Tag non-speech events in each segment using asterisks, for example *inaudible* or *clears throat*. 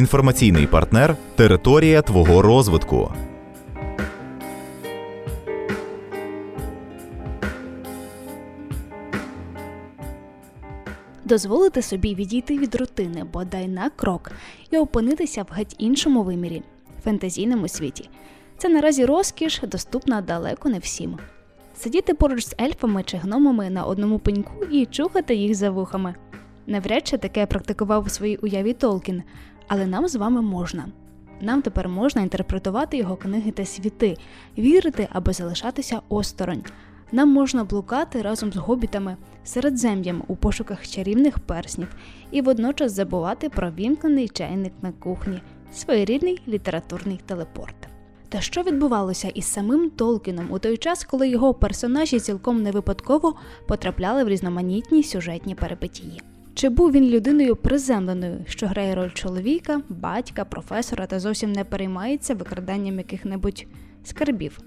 Інформаційний партнер Територія твого розвитку. дозволити собі відійти від рутини, бодай на крок, і опинитися в геть іншому вимірі фентезійному світі. Це наразі розкіш, доступна далеко не всім. Сидіти поруч з ельфами чи гномами на одному пеньку і чухати їх за вухами. Навряд чи таке практикував у своїй уяві Толкін, але нам з вами можна. Нам тепер можна інтерпретувати його книги та світи, вірити або залишатися осторонь. Нам можна блукати разом з гобітами середзем'ям у пошуках чарівних перснів і водночас забувати про вімкнений чайник на кухні, своєрідний літературний телепорт. Та що відбувалося із самим Толкіном у той час, коли його персонажі цілком не випадково потрапляли в різноманітні сюжетні перипетії? Чи був він людиною приземленою, що грає роль чоловіка, батька, професора та зовсім не переймається викраданням яких-небудь скарбів?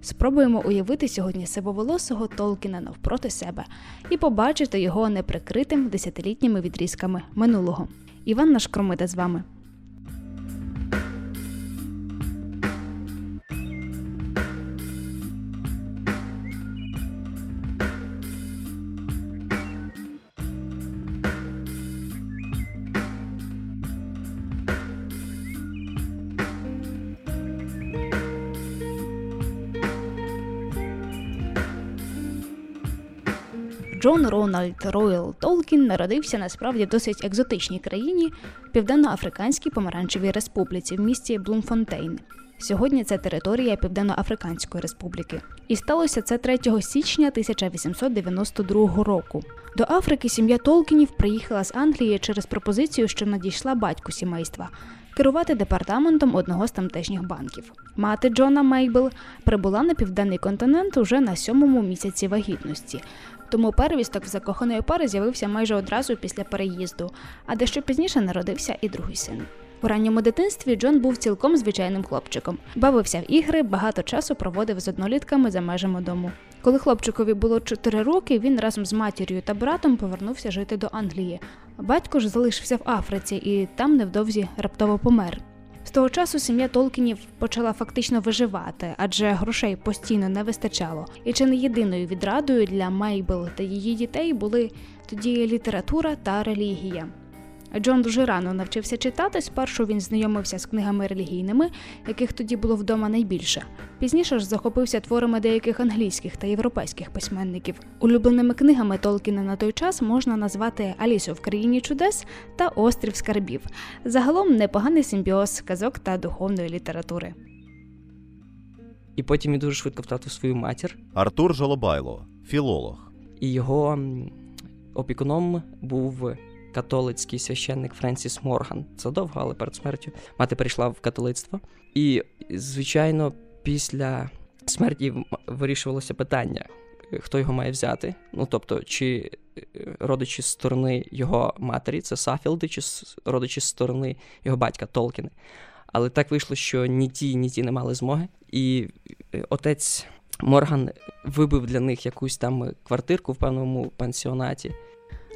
Спробуємо уявити сьогодні сивоволосого Толкіна навпроти себе і побачити його неприкритим десятилітніми відрізками минулого. Іван Нашкромида з вами. Джон Рональд Ройл Толкін народився насправді в досить екзотичній країні Південно-Африканській Помаранчевій Республіці в місті Блумфонтейн. Сьогодні це територія Південно-Африканської Республіки. І сталося це 3 січня 1892 року. До Африки сім'я Толкінів приїхала з Англії через пропозицію, що надійшла батьку сімейства. Керувати департаментом одного з тамтешніх банків. Мати Джона Мейбл прибула на південний континент уже на сьомому місяці вагітності. Тому первісток в закоханої пари з'явився майже одразу після переїзду, а дещо пізніше народився і другий син. У ранньому дитинстві Джон був цілком звичайним хлопчиком, бавився в ігри, багато часу проводив з однолітками за межами дому. Коли хлопчикові було 4 роки, він разом з матір'ю та братом повернувся жити до Англії. Батько ж залишився в Африці і там невдовзі раптово помер. Того часу сім'я Толкінів почала фактично виживати, адже грошей постійно не вистачало. І чи не єдиною відрадою для Мейбл та її дітей були тоді література та релігія. Джон дуже рано навчився читати. Спершу він знайомився з книгами релігійними, яких тоді було вдома найбільше. Пізніше ж захопився творами деяких англійських та європейських письменників. Улюбленими книгами Толкіна на той час можна назвати Алісу в країні чудес та Острів Скарбів. Загалом непоганий симбіоз казок та духовної літератури. І потім він дуже швидко втратив свою матір. Артур Жолобайло, філолог. І його опікуном був католицький священник Френсіс Морган. Це довго, але перед смертю мати перейшла в католицтво. І, звичайно, після смерті вирішувалося питання, хто його має взяти. Ну тобто, чи е, родичі з сторони його матері, це Сафілди, чи родичі з сторони його батька Толкіни. Але так вийшло, що ні ті, ні ті не мали змоги. І е, отець Морган вибив для них якусь там квартирку в певному пансіонаті.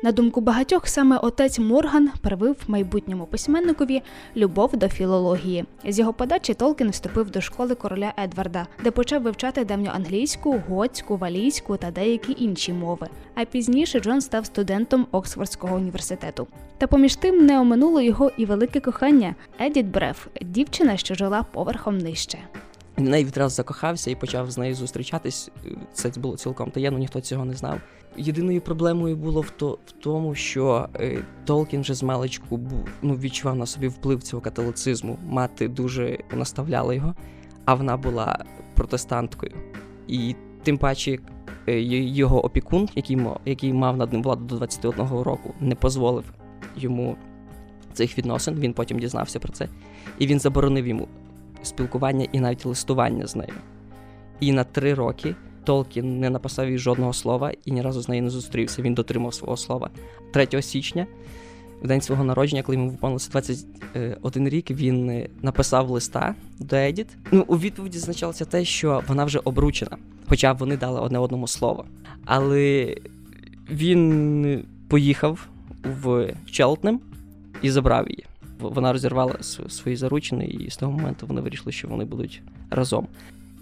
На думку багатьох, саме отець Морган привив майбутньому письменникові любов до філології. З його подачі Толкін вступив до школи короля Едварда, де почав вивчати давньоанглійську, готську, валійську та деякі інші мови. А пізніше Джон став студентом Оксфордського університету. Та поміж тим не оминуло його і велике кохання Едіт Бреф, дівчина, що жила поверхом нижче. В неї відразу закохався і почав з нею зустрічатись. Це було цілком таємно, ніхто цього не знав. Єдиною проблемою було в то в тому, що е, Толкін вже з маличку ну відчував на собі вплив цього католицизму. Мати дуже наставляла його, а вона була протестанткою. І тим паче е, його опікун, який, який мав над ним владу до 21 року, не дозволив йому цих відносин. Він потім дізнався про це. І він заборонив йому спілкування і навіть листування з нею. І на три роки Толкін не написав їй жодного слова і ні разу з нею не зустрівся. Він дотримав свого слова. 3 січня, в день свого народження, коли йому виповнилося 21 рік, він е, написав листа до Едіт. Ну, у відповіді зазначалося те, що вона вже обручена, хоча вони дали одне одному слово. Але він поїхав в Челтнем і забрав її. Вона розірвала свої заручини, і з того моменту вони вирішили, що вони будуть разом.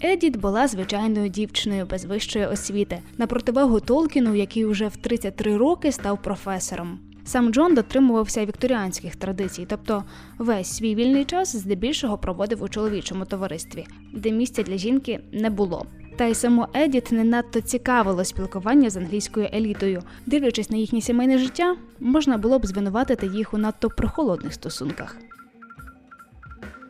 Едіт була звичайною дівчиною без вищої освіти, на противагу Толкіну, який уже в 33 роки став професором. Сам Джон дотримувався вікторіанських традицій, тобто весь свій вільний час здебільшого проводив у чоловічому товаристві, де місця для жінки не було. Та й само Едіт не надто цікавило спілкування з англійською елітою. Дивлячись на їхнє сімейне життя, можна було б звинуватити їх у надто прохолодних стосунках.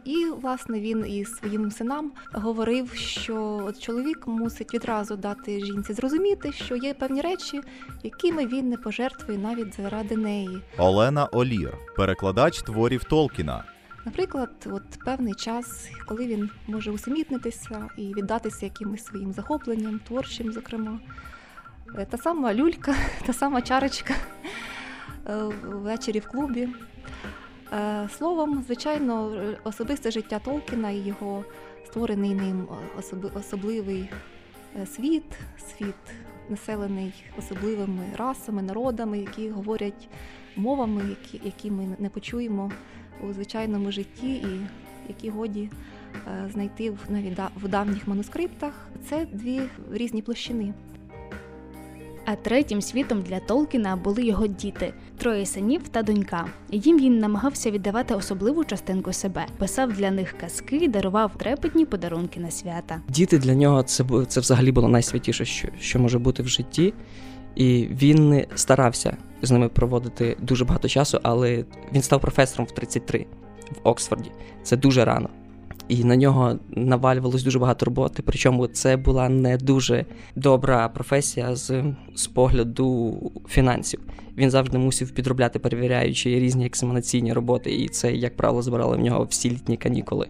І власне він і своїм синам говорив, що чоловік мусить відразу дати жінці зрозуміти, що є певні речі, якими він не пожертвує навіть заради неї. Олена Олір, перекладач творів Толкіна. Наприклад, от певний час, коли він може усамітнитися і віддатися якимось своїм захопленням, творчим, зокрема. Е, Та сама люлька, *laughs* та сама чарочка е, ввечері в клубі. Е, Словом, звичайно, особисте життя Толкіна і його створений ним особливий е, світ, світ населений особливими расами, народами, які говорять мовами, які, які ми не почуємо у звичайному житті, і які годі е, знайти в навіть в давніх манускриптах. Це дві різні площини. А третім світом для Толкіна були його діти троє синів та донька. Їм він намагався віддавати особливу частинку себе, писав для них казки, дарував трепетні подарунки на свята. Діти для нього це, це взагалі було найсвятіше, що, що може бути в житті. І він старався з ними проводити дуже багато часу, але він став професором в 33 в Оксфорді. Це дуже рано. І на нього навалювалось дуже багато роботи. Причому це була не дуже добра професія з, з погляду фінансів. Він завжди мусив підробляти, перевіряючи різні екзаменаційні роботи, і це, як правило, збирали в нього всі літні канікули.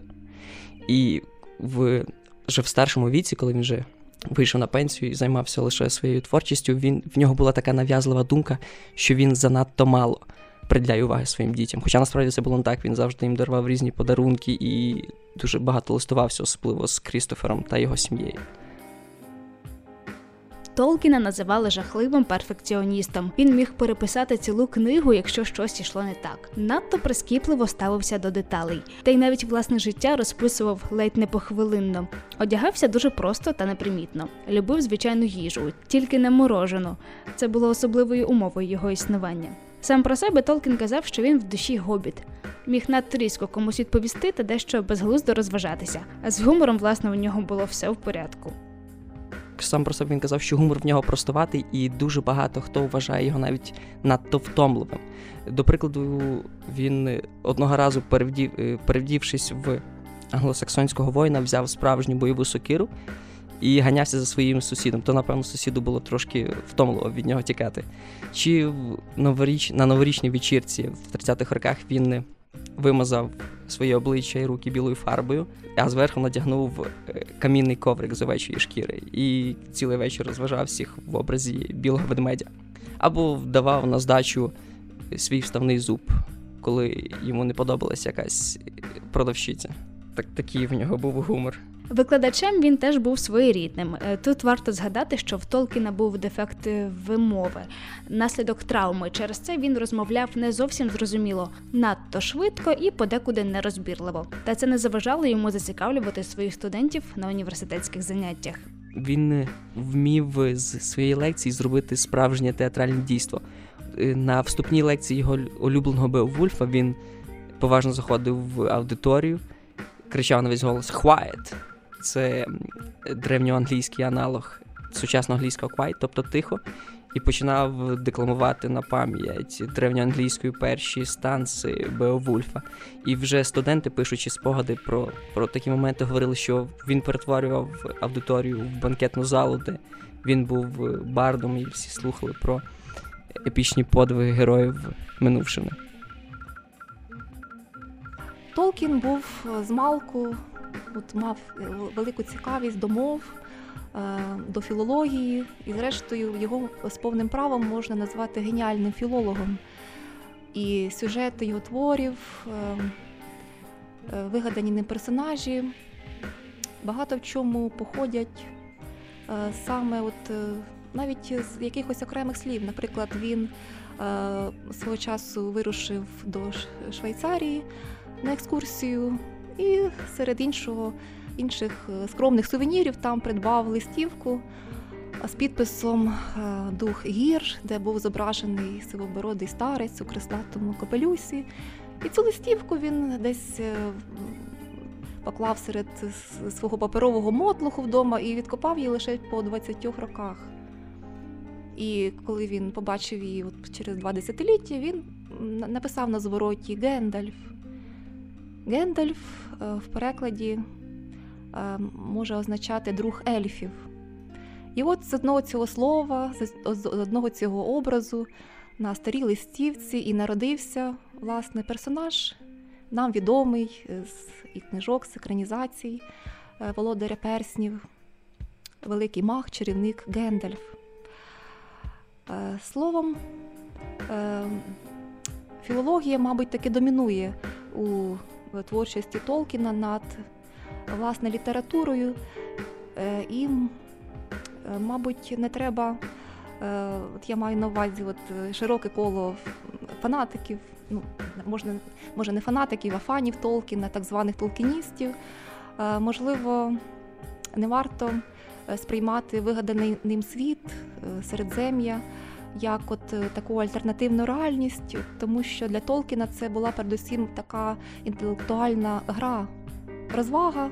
І в, вже в старшому віці, коли він вже вийшов на пенсію і займався лише своєю творчістю, він, в нього була така нав'язлива думка, що він занадто мало приділяє уваги своїм дітям. Хоча насправді це було не так, він завжди їм дарував різні подарунки і дуже багато листувався, особливо з Крістофером та його сім'єю. Толкіна називали жахливим перфекціоністом. Він міг переписати цілу книгу, якщо щось ішло не так. Надто прискіпливо ставився до деталей, та й навіть власне життя розписував ледь не похвилинно. Одягався дуже просто та непримітно. Любив звичайну їжу, тільки не морожену. Це було особливою умовою його існування. Сам про себе Толкін казав, що він в душі гобіт. Міг надто різко комусь відповісти та дещо безглуздо розважатися, а з гумором, власне, у нього було все в порядку. Сам про себе він казав, що гумор в нього простуватий, і дуже багато хто вважає його навіть надто втомливим. До прикладу, він одного разу, перевдів, перевдівшись в англосаксонського воїна, взяв справжню бойову сокиру і ганявся за своїм сусідом. То, напевно, сусіду було трошки втомливо від нього тікати. Чи новоріч... на новорічній вечірці в 30-х роках він вимазав своє обличчя і руки білою фарбою, а зверху надягнув е, камінний коврик з овечої шкіри і цілий вечір розважав всіх в образі білого ведмедя. Або вдавав на здачу свій вставний зуб, коли йому не подобалась якась продавщиця. Так такий в нього був гумор. Викладачем він теж був своєрідним. Е, Тут варто згадати, що в Толкіна був дефект е, вимови, наслідок травми. Через це він розмовляв не зовсім зрозуміло, надто швидко і подекуди нерозбірливо. Та це не заважало йому зацікавлювати своїх студентів на університетських заняттях. Він е, вмів з своєї лекції зробити справжнє театральне дійство. На вступній лекції його улюбленого Беовульфа він поважно заходив в аудиторію, кричав на весь голос «Quiet!». Це древньоанглійський аналог сучасного англійського quiet, тобто тихо. і починав декламувати на пам'ять древньоанглійської перші станси Беовульфа. І вже студенти, пишучи спогади про про такі моменти, говорили, що він перетворював аудиторію в банкетну залу, де він був бардом, і всі слухали про епічні подвиги героїв минувшини. Толкін був з малку, от мав велику цікавість до мов. Е, до філології, і, зрештою, його з повним правом можна назвати геніальним філологом. І сюжети його творів, е, е, вигадані ним персонажі, багато в чому походять саме от навіть з якихось окремих слів. Наприклад, він свого часу вирушив до Швейцарії на екскурсію, і серед іншого інших е, скромних сувенірів там придбав листівку з підписом е, Дух гір, де був зображений сивобородий старець у креслатому капелюсі. І цю листівку він десь е, поклав серед свого паперового мотлуху вдома і відкопав її лише по 20 роках. І коли він побачив її от через два десятиліття, він написав на звороті Гендальф. Гендальф в перекладі Е, може означати друг ельфів. І от з одного цього слова, з одного цього образу на старій листівці і народився власне персонаж, нам відомий з і книжок, з екранізацій е, Володаря Перснів, великий маг, чарівник Гендальф. Е, словом, філологія, мабуть, таки домінує у творчості Толкіна над власне літературою, е, і, е, мабуть, не треба. Е, от я маю на увазі от широке коло фанатиків, ну можна, може не фанатиків, а фанів Толкіна, так званих толкіністів. Можливо, не варто сприймати вигаданий ним світ середзем'я як от таку альтернативну реальність, тому що для Толкіна це була передусім така інтелектуальна гра розвага,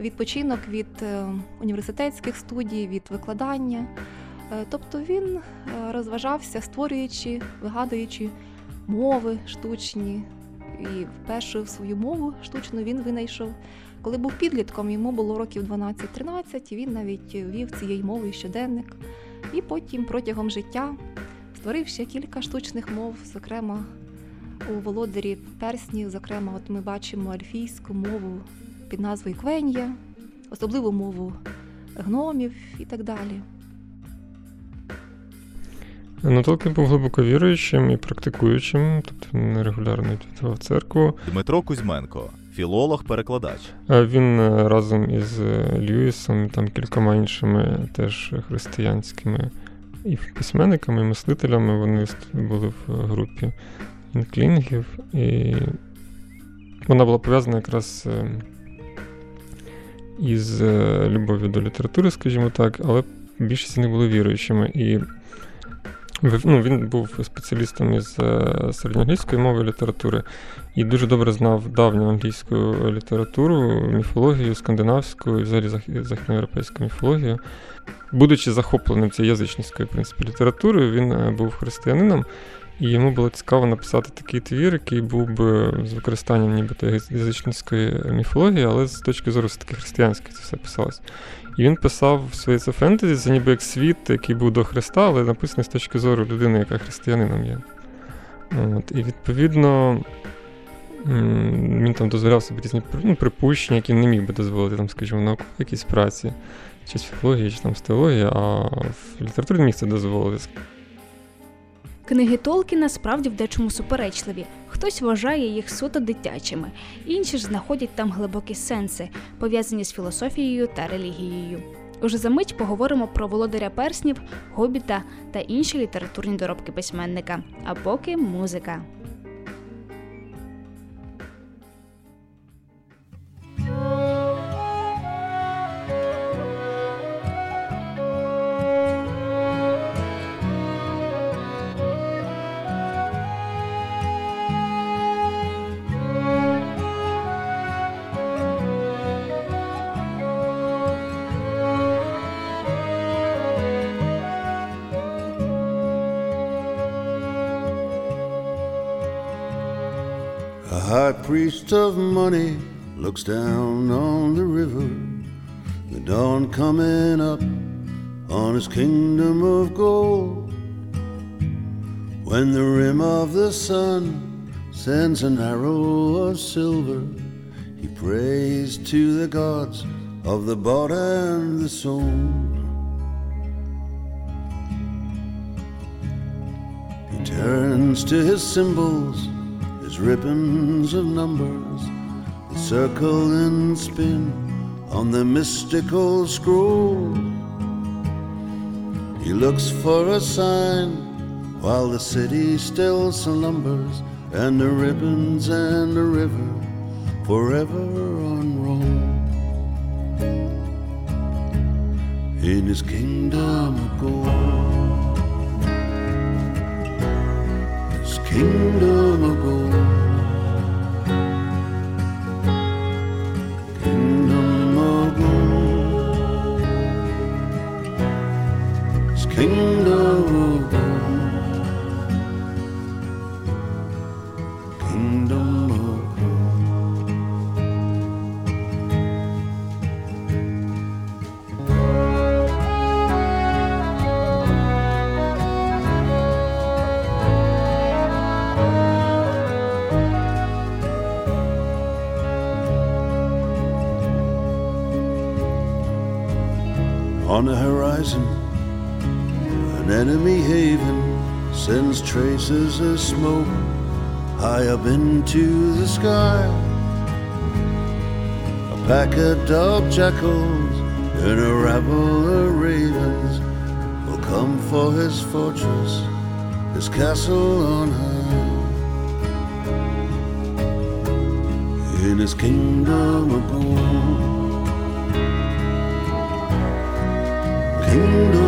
відпочинок від е, університетських студій, від викладання. Е, тобто він е, розважався, створюючи, вигадуючи мови штучні. І першу свою мову штучну він винайшов. Коли був підлітком, йому було років 12-13, і він навіть вів цієї мови щоденник. І потім протягом життя створив ще кілька штучних мов, зокрема у володарі перснів, зокрема, от ми бачимо альфійську мову під назвою Квенія, особливу мову гномів і так далі. Ну, Толкін був глибоко віруючим і практикуючим, тобто нерегулярно відвідував церкву. Дмитро Кузьменко, філолог-перекладач. Він е, разом із е, Льюісом там кількома іншими теж християнськими і письменниками, і мислителями вони були в групі інклінгів, і вона була пов'язана якраз е, із любов'ю до літератури, скажімо так, але більшість з них були віруючими. І ну, Він був спеціалістом із середньоанглійської мови і літератури і дуже добре знав давню англійську літературу, міфологію, скандинавську і взагалі західноєвропейську міфологію. Будучи захопленим цією язичницькою в принципі, літературою, він е, був християнином. І йому було цікаво написати такий твір, який був би з використанням нібито язичницької міфології, але з точки зору все-таки християнської це все писалось. І він писав своє це фентезі, це ніби як світ, який був до Христа, але написаний з точки зору людини, яка християнином є. От, І відповідно він там дозволяв собі різні ну, припущення, які не міг би дозволити, там, скажімо, наукові якісь праці, чи з філології, чи там з теології, а в літературі міг це дозволити. Книги Толкіна справді в дечому суперечливі. Хтось вважає їх суто дитячими, інші ж знаходять там глибокі сенси, пов'язані з філософією та релігією. Уже за мить поговоримо про володаря перснів, гобіта та інші літературні доробки письменника. А поки музика. Priest of money looks down on the river, the dawn coming up on his kingdom of gold. When the rim of the sun sends an arrow of silver, he prays to the gods of the bought and the sold. He turns to his symbols, ribbons of numbers, that circle and spin on the mystical scroll. He looks for a sign while the city still slumbers, and the ribbons and the river forever unroll. In his kingdom of gold, kingdom of gold, kingdom of gold, his kingdom of smoke high up into the sky. A pack of dog jackals and a rabble of ravens will come for his fortress, his castle on high. In his kingdom of gold. Kingdom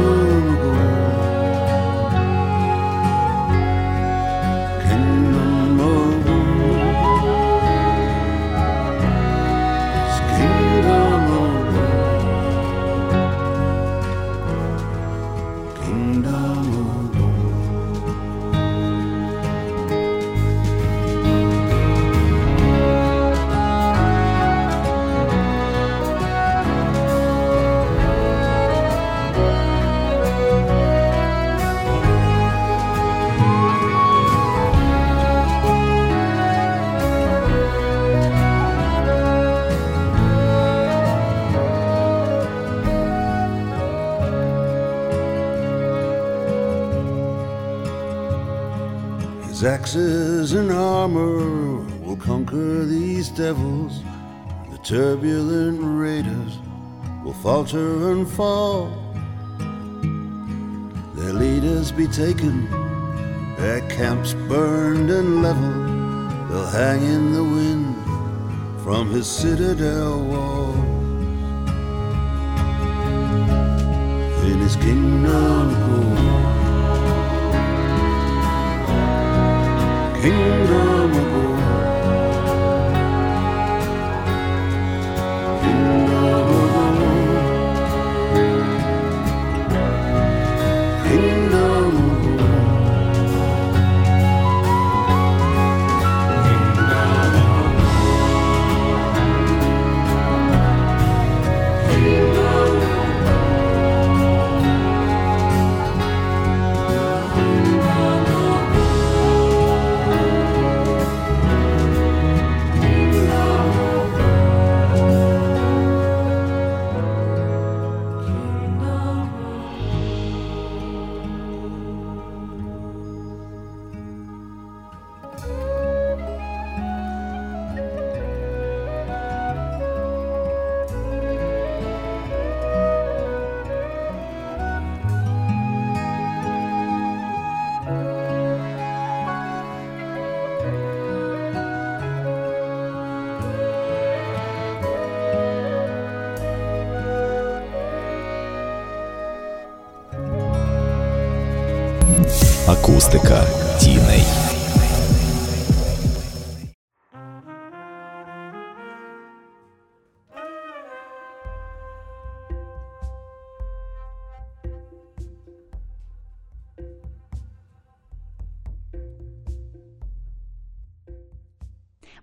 axes and armor will conquer these devils. The turbulent raiders will falter and fall. Their leaders be taken, their camps burned and leveled. They'll hang in the wind from his citadel wall. In his kingdom Vindo Акустика Тіней.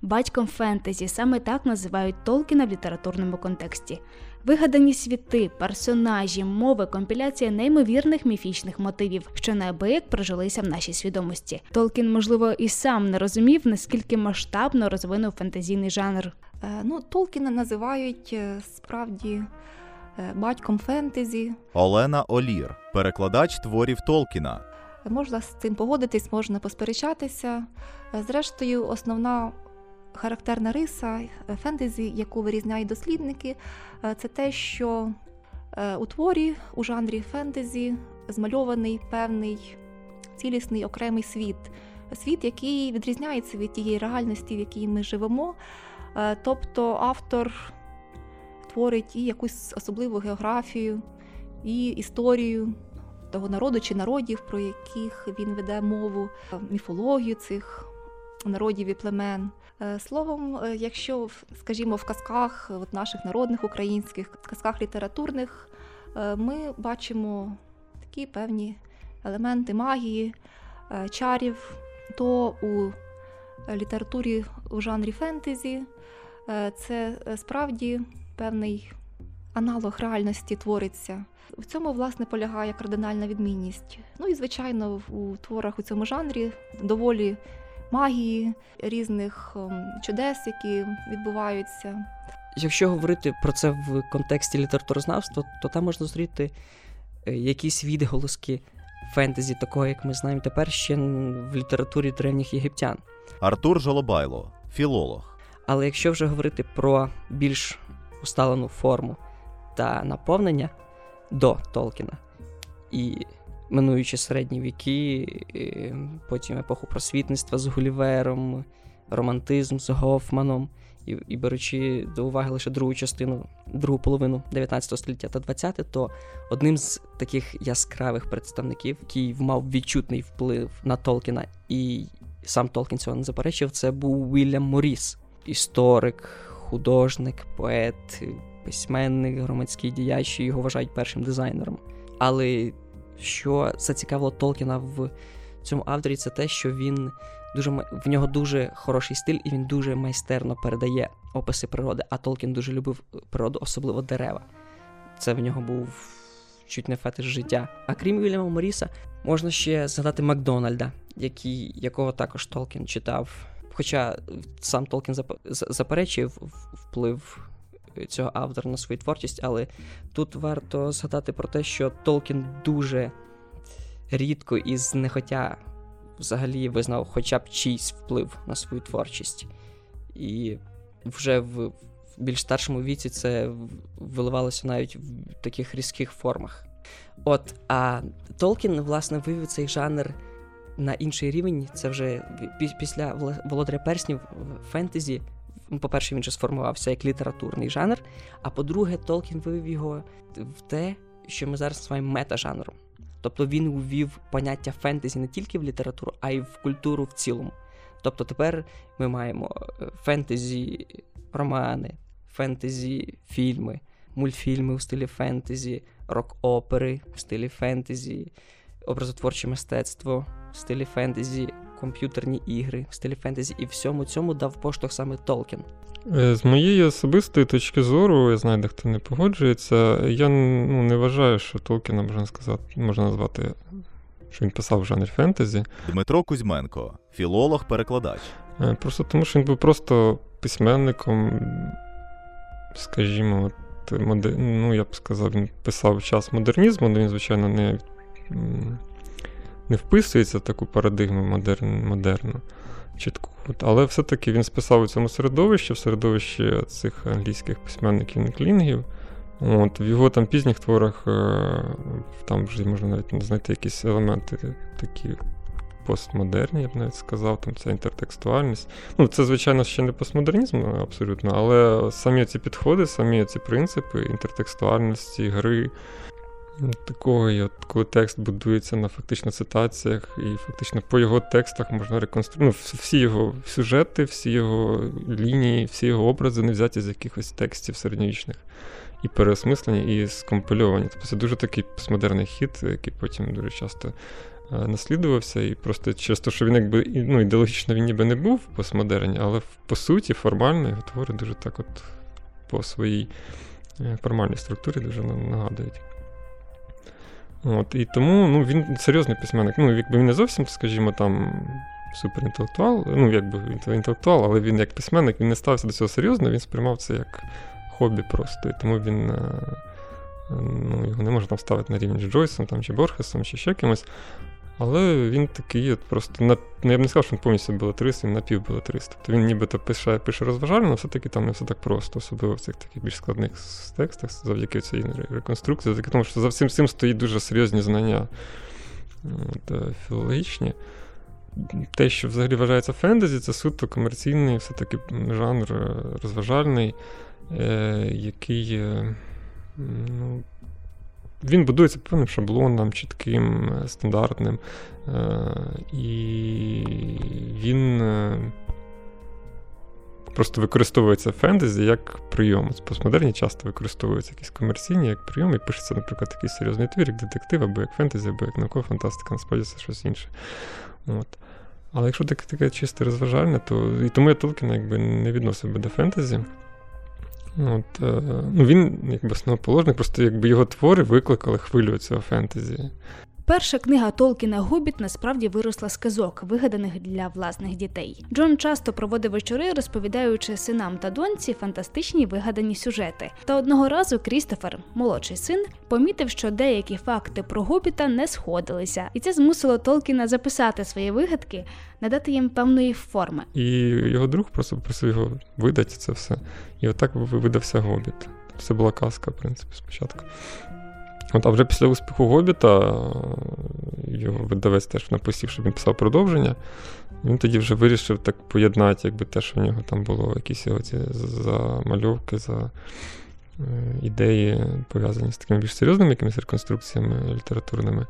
Батьком фентезі. Саме так називають Толкіна в літературному контексті. Вигадані світи, персонажі, мови, компіляція неймовірних міфічних мотивів, що неабияк прожилися в нашій свідомості. Толкін, можливо, і сам не розумів, наскільки масштабно розвинув фентезійний жанр. Е, Ну, Толкіна називають е, справді е, батьком фентезі. Олена Олір, перекладач творів Толкіна. Можна з цим погодитись, можна посперечатися. Зрештою, основна характерна риса е, фентезі, яку вирізняють дослідники, е, це те, що е, у творі у жанрі фентезі змальований певний цілісний окремий світ. Світ, який відрізняється від тієї реальності, в якій ми живемо. Тобто автор творить і якусь особливу географію, і історію того народу чи народів, про яких він веде мову, міфологію цих народів і племен. Е, Словом, е, якщо, скажімо, в казках от наших народних українських казках літературних е, ми бачимо такі певні елементи магії, чарів, то у літературі у жанрі фентезі це справді певний аналог реальності твориться. В цьому, власне, полягає кардинальна відмінність. Ну і, звичайно, у творах у цьому жанрі доволі магії, різних ем, чудес, які відбуваються. Якщо говорити про це в контексті літературознавства, то там можна зустріти е, якісь відголоски фентезі, такого, як ми знаємо тепер ще в літературі древніх єгиптян. Артур Жолобайло, філолог. Але якщо вже говорити про більш усталену форму та наповнення до Толкіна і минуючи середні віки, потім епоху просвітництва з Гулівером, романтизм з Гофманом, і, і беручи до уваги лише другу частину, другу половину 19 століття та 20, то одним з таких яскравих представників, який мав відчутний вплив на Толкіна, і сам Толкін цього не заперечив, це був Вільям Моріс, історик, художник, поет, письменник, громадський діяч, його вважають першим дизайнером. Але що зацікавило Толкіна в цьому авторі, це те, що він дуже в нього дуже хороший стиль, і він дуже майстерно передає описи природи. А Толкін дуже любив природу, особливо дерева. Це в нього був чуть не фетиш життя. А крім Вільяма Моріса, можна ще згадати Макдональда, який, якого також Толкін читав. Хоча сам Толкін зап- заперечив вплив цього автора на свою творчість, але тут варто згадати про те, що Толкін дуже рідко і знехотя взагалі визнав хоча б чийсь вплив на свою творчість. І вже в, більш старшому віці це виливалося навіть в таких різких формах. От, а Толкін, власне, вивів цей жанр на інший рівень. Це вже після Володаря перснів фентезі. Ну, По-перше, він же сформувався як літературний жанр, а по-друге, Толкін вивів його в те, що ми зараз називаємо метажанром. Тобто він увів поняття фентезі не тільки в літературу, а й в культуру в цілому. Тобто тепер ми маємо е, фентезі романи, фентезі фільми, мультфільми в стилі фентезі, рок-опери в стилі фентезі, образотворче мистецтво в стилі фентезі, комп'ютерні ігри в стилі фентезі, і всьому цьому дав поштовх саме Толкін. Е, З моєї особистої точки зору, я знаю, де хто не погоджується, я ну, не вважаю, що Толкіна можна сказати, можна назвати, що він писав в жанрі фентезі. Дмитро Кузьменко, філолог-перекладач. Е, Просто тому, що він був просто письменником, скажімо, от, ну, я б сказав, він писав час модернізму, але він, звичайно, не, не вписується в таку парадигму модерн... модерну. Чітку. Але все-таки він списав у цьому середовищі, в середовищі цих англійських письменників-неклінгів. От, в його там пізніх творах е, там вже можна навіть знайти якісь елементи такі постмодерні, я б навіть сказав, там це інтертекстуальність. Ну, це, звичайно, ще не постмодернізм абсолютно, але самі ці підходи, самі ці принципи інтертекстуальності, гри, такого, і от, коли текст будується на фактично цитаціях, і фактично по його текстах можна реконструювати. Ну, всі його сюжети, всі його лінії, всі його образи не взяті з якихось текстів середньовічних. І переосмислені, і скомпильовані. Тобто це дуже такий постмодерний хід, який потім дуже часто е, наслідувався, і просто через те, що він якби ну, ідеологічно він ніби не був постмодерні, але по суті формально його твори дуже так от по своїй е, формальній структурі дуже нагадують. От, І тому ну, він серйозний письменник. Ну, якби він не зовсім, скажімо, там суперінтелектуал, ну, якби інтелектуал, але він як письменник він не ставився до цього серйозно, він сприймав це як хобі просто. І тому він е, ну, його не можна там ставити на рівень з Джойсом там, чи Борхесом, чи ще кимось. Але він такий от просто на, ну, я б не сказав, що він повністю білетрист, він напівбілетрист. Тобто він нібито пише пише розважально, але все-таки там не все так просто, особливо в цих таких більш складних текстах, завдяки цій реконструкції, завдяки тому, що за всім цим стоїть дуже серйозні знання от, е, філологічні. Те, що взагалі вважається фентезі, це суто комерційний, все-таки жанр е, розважальний, е, який. Е, ну, він будується певним шаблоном, чітким, е, стандартним. Е, і він е, просто використовується фентезі як прийом. Постмодерні часто використовуються якісь комерційні як прийом, і пишеться, наприклад, такий серйозний твір, як детектив, або як фентезі, або як наукова фантастика, насправді це щось інше. От. Але якщо таке, таке чисте розважальне, то і тому я Толкіна якби не відносив би до фентезі. От, е, ну Він, якби основоположник, просто якби його твори викликали хвилю цього фентезі. Перша книга Толкіна Гобіт насправді виросла з казок, вигаданих для власних дітей. Джон часто проводив вечори, розповідаючи синам та доньці фантастичні вигадані сюжети. Та одного разу Крістофер, молодший син, помітив, що деякі факти про Гобіта не сходилися, і це змусило Толкіна записати свої вигадки, надати їм певної форми. І його друг просто просив його видати це все. І отак видався Гобіт. Це була казка, в принципі, спочатку. От, А вже після успіху Гобіта його видавець теж написав, щоб він писав продовження. Він тоді вже вирішив так поєднати, якби те, що в нього там було якісь його замальовки, за е, ідеї, пов'язані з такими більш серйозними якимись реконструкціями літературними.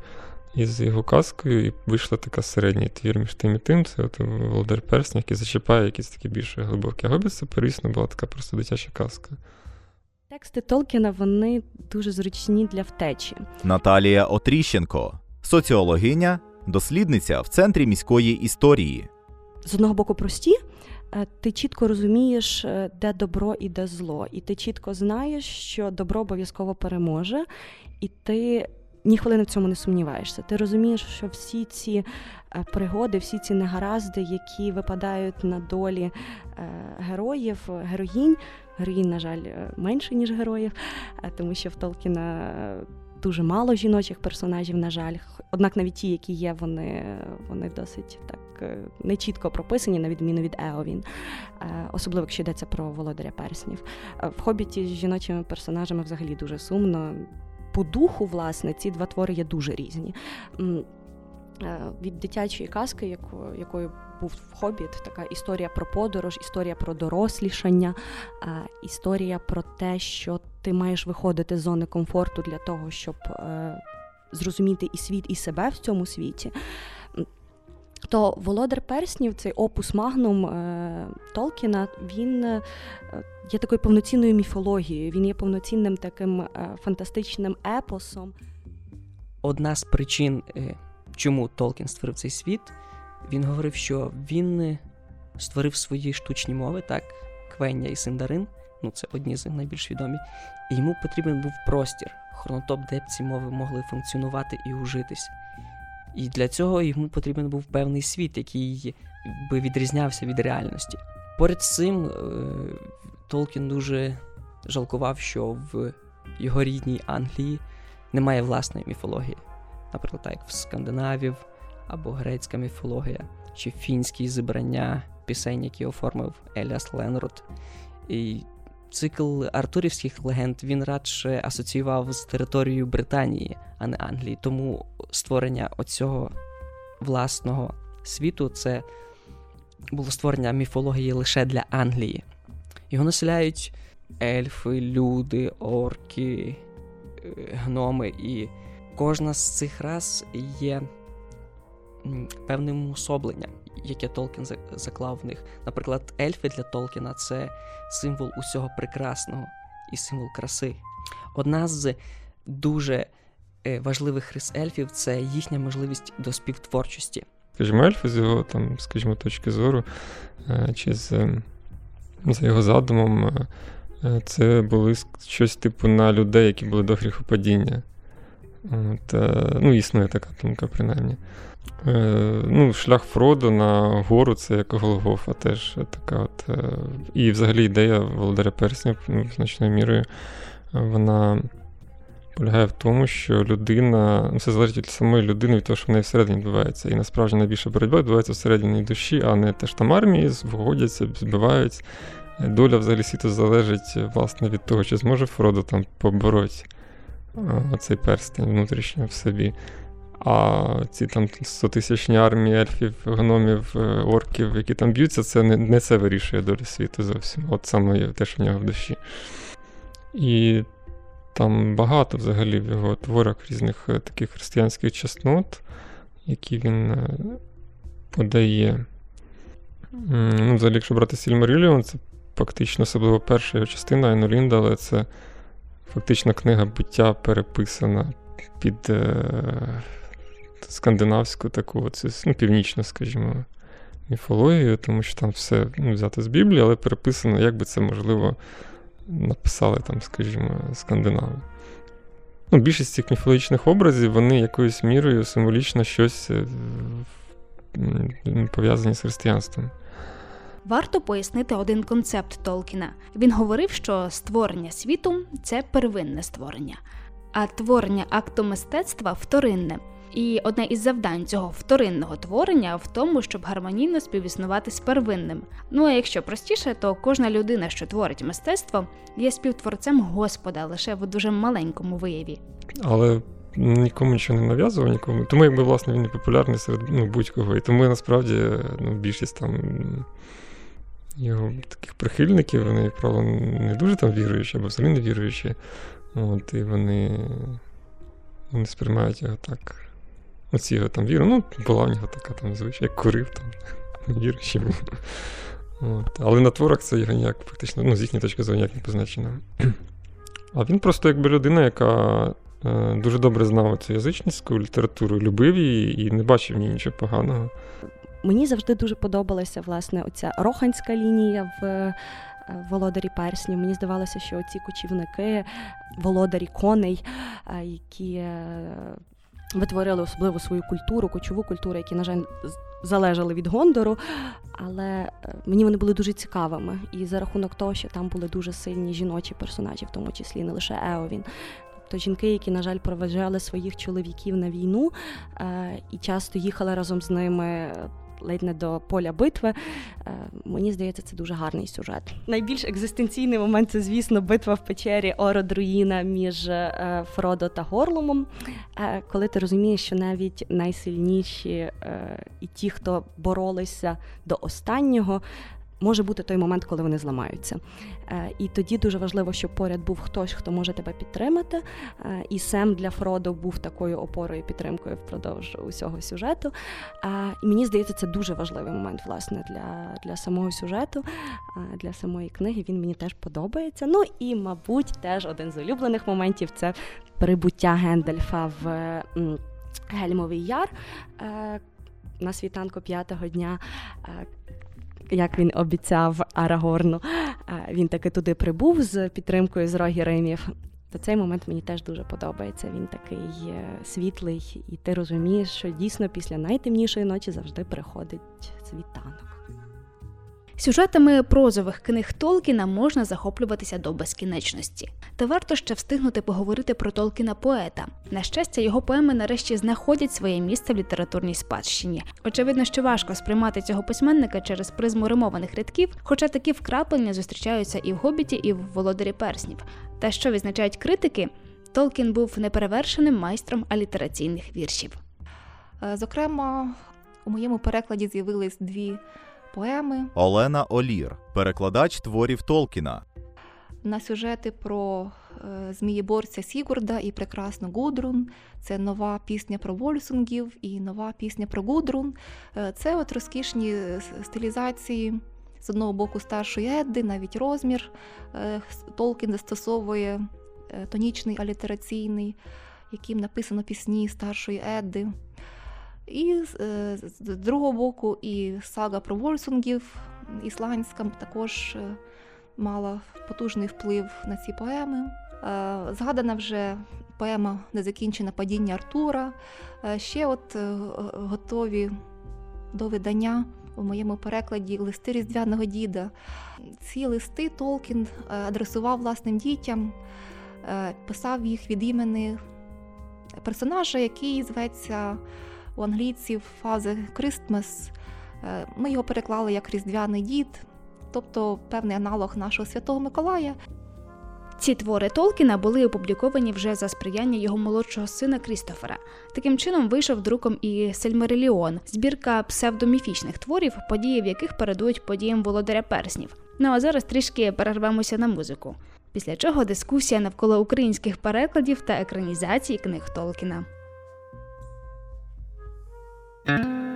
І з його казкою і вийшла така середній твір між тим і тим. Це от Володар Персня, який зачіпає якісь такі більш глибокі. Гобіт це перісно була така просто дитяча казка. Тексти Толкіна вони дуже зручні для втечі. Наталія Отріщенко, соціологиня, дослідниця в центрі міської історії. З одного боку, прості. Е, ти чітко розумієш, е, де добро і де зло, і ти чітко знаєш, що добро обов'язково переможе, і ти ні хвилини в цьому не сумніваєшся. Ти розумієш, що всі ці е, пригоди, всі ці негаразди, які випадають на долі героїв, героїнь, Героїнь, на жаль, е, менше, ніж героїв, е, тому що в Толкіна е, дуже мало жіночих персонажів, на жаль. Однак навіть ті, які є, вони вони досить так нечітко прописані, на відміну від Еовін, особливо якщо йдеться про володаря перснів. В хобіті з жіночими персонажами взагалі дуже сумно. По духу, власне, ці два твори є дуже різні. Від дитячої казки, якою був хобіт, така історія про подорож, історія про дорослішання, історія про те, що ти маєш виходити з зони комфорту для того, щоб е, зрозуміти і світ, і себе в цьому світі. То Володар Перснів, цей опус магнум е, Толкіна, він е, є такою повноцінною міфологією, він є повноцінним таким фантастичним епосом. Одна з причин, чому Толкін створив цей світ, він говорив, що він створив свої штучні мови, так, Квення і Синдарин, ну це одні з найбільш відомі, і йому потрібен був простір, хронотоп, де б ці мови могли функціонувати і ужитись. І для цього йому потрібен був певний світ, який би відрізнявся від реальності. Поряд з цим е, Толкін дуже жалкував, що в його рідній Англії немає власної міфології, наприклад, так як в Скандинавів або грецька міфологія, чи фінські зібрання пісень, які оформив Еліас Ленрот. І цикл артурівських легенд він радше асоціював з територією Британії, а не Англії. Тому створення оцього власного світу це було створення міфології лише для Англії. Його населяють ельфи, люди, орки, е, гноми, і кожна з цих рас є певним особленням, яке Толкін заклав в них. Наприклад, ельфи для Толкіна це символ усього прекрасного і символ краси. Одна з дуже е, важливих рис ельфів це їхня можливість до співтворчості. Скажімо, ельфи з його там, скажімо, точки зору, е, чи з, е, за його задумом, е, це були щось типу на людей, які були до гріхопадіння. От, ну, існує така думка, принаймні. Е, ну, шлях Фродо на гору це як Голгофа теж така от. е, І взагалі ідея Володаря Перснів значною мірою вона полягає в тому, що людина, ну, все залежить від самої людини, від того, що в неї всередині відбувається. І насправді найбільша боротьба відбувається всередині душі, а не теж там армії вгодяться, збивають. Доля взагалі світу залежить власне від того, чи зможе Фродо там побороти е, оцей перстень внутрішньо в собі. А ці там 100-тисячні армії ельфів, гномів, е, орків, які там б'ються, це не, не це вирішує долю світу зовсім. От саме те, що в нього в душі. І там багато взагалі в його творах різних е, таких християнських чеснот, які він е, подає. Ну, взагалі, якщо брати Сільмаріліон, це фактично, особливо перша його частина Айну Лінда, але це фактично книга буття переписана під скандинавську таку, оцю, ну, північну, скажімо, міфологію, тому що там все ну, взято з Біблії, але переписано, як би це можливо написали там, скажімо, скандинави. Ну, більшість цих міфологічних образів, вони якоюсь мірою символічно щось е, пов'язані з християнством. Варто пояснити один концепт Толкіна. Він говорив, що створення світу це первинне створення, а творення акту мистецтва вторинне. І одне із завдань цього вторинного творення в тому, щоб гармонійно співіснувати з первинним. Ну а якщо простіше, то кожна людина, що творить мистецтво, є співтворцем Господа лише в дуже маленькому вияві. Але нікому нічого не нав'язував, нікому. Тому якби власне він і популярний серед ну, будь-кого. І тому насправді ну, більшість там його таких прихильників, вони, як правило, не дуже там віруючі або взагалі не віруючі. От, і вони, вони сприймають його так. Оці його там віру. Ну, була в нього така там звичай, як курив там, *laughs* був. От. Але на творах це його ніяк фактично, ну, з їхньої точки зору ніяк не позначено. *clears throat* А він просто якби людина, яка е, дуже добре знав цю язичницьку літературу, любив її і не бачив в ній нічого поганого. Мені завжди дуже подобалася власне оця роханська лінія в е, володарі перснів. Мені здавалося, що ці кочівники, володарі коней, е, які е, витворили особливо свою культуру, кочову культуру, які, на жаль, залежали від Гондору. Але е, мені вони були дуже цікавими. І за рахунок того, що там були дуже сильні жіночі персонажі, в тому числі не лише Еовін. Тобто жінки, які, на жаль, проведжали своїх чоловіків на війну е, і часто їхали разом з ними ледь не до поля битви. Е, мені здається, це дуже гарний сюжет. Найбільш екзистенційний момент це, звісно, битва в печері Ородруїна між е, Фродо та Горлумом. Е, коли ти розумієш, що навіть найсильніші і ті, хто боролися до останнього. Може бути той момент, коли вони зламаються. Е, І тоді дуже важливо, щоб поряд був хтось, хто може тебе підтримати. Е, І Сем для Фродо був такою опорою підтримкою впродовж усього сюжету. Е, І мені здається, це дуже важливий момент власне для, для самого сюжету, для самої книги. Він мені теж подобається. Ну і, мабуть, теж один з улюблених моментів це прибуття Гендальфа в Гельмовий Яр. На світанку п'ятого дня як він обіцяв Арагорну, він таки туди прибув з підтримкою з Рогіримів. То цей момент мені теж дуже подобається. Він такий е, світлий, і ти розумієш, що дійсно після найтемнішої ночі завжди приходить світанок. Сюжетами прозових книг Толкіна можна захоплюватися до безкінечності. Та варто ще встигнути поговорити про Толкіна поета. На щастя, його поеми нарешті знаходять своє місце в літературній спадщині. Очевидно, що важко сприймати цього письменника через призму римованих рядків, хоча такі вкраплення зустрічаються і в Гобіті, і в Володарі Перснів. Та що відзначають критики, Толкін був неперевершеним майстром алітераційних віршів. Е, Зокрема, у моєму перекладі з'явились дві поеми Олена Олір, перекладач творів Толкіна. на сюжети про е, змієборця Сігурда і прекрасну Гудрун. Це нова пісня про Вольсунгів і нова пісня про Гудрун. Е, Це от розкішні е, стилізації. З одного боку старшої Едди, навіть розмір Толкін застосовує тонічний алітераційний. яким написано пісні старшої Едди. І е, з другого боку, і сага про Вольсунгів ісландська також е, мала потужний вплив на ці поеми. Згадана вже поема Незакінчене падіння Артура. Ще от готові до видання у моєму перекладі листи Різдвяного діда. Ці листи Толкін адресував власним дітям, писав їх від імені персонажа, який зветься у англійців фази Christmas. Е, ми його переклали як Різдвяний дід, тобто певний аналог нашого Святого Миколая. Ці твори Толкіна були опубліковані вже за сприяння його молодшого сина Крістофера. Таким чином вийшов друком і Сельмереліон, збірка псевдоміфічних творів, події в яких передують подіям володаря перснів. Ну а зараз трішки перервемося на музику. Після чого дискусія навколо українських перекладів та екранізації книг Толкіна. Mm-hmm.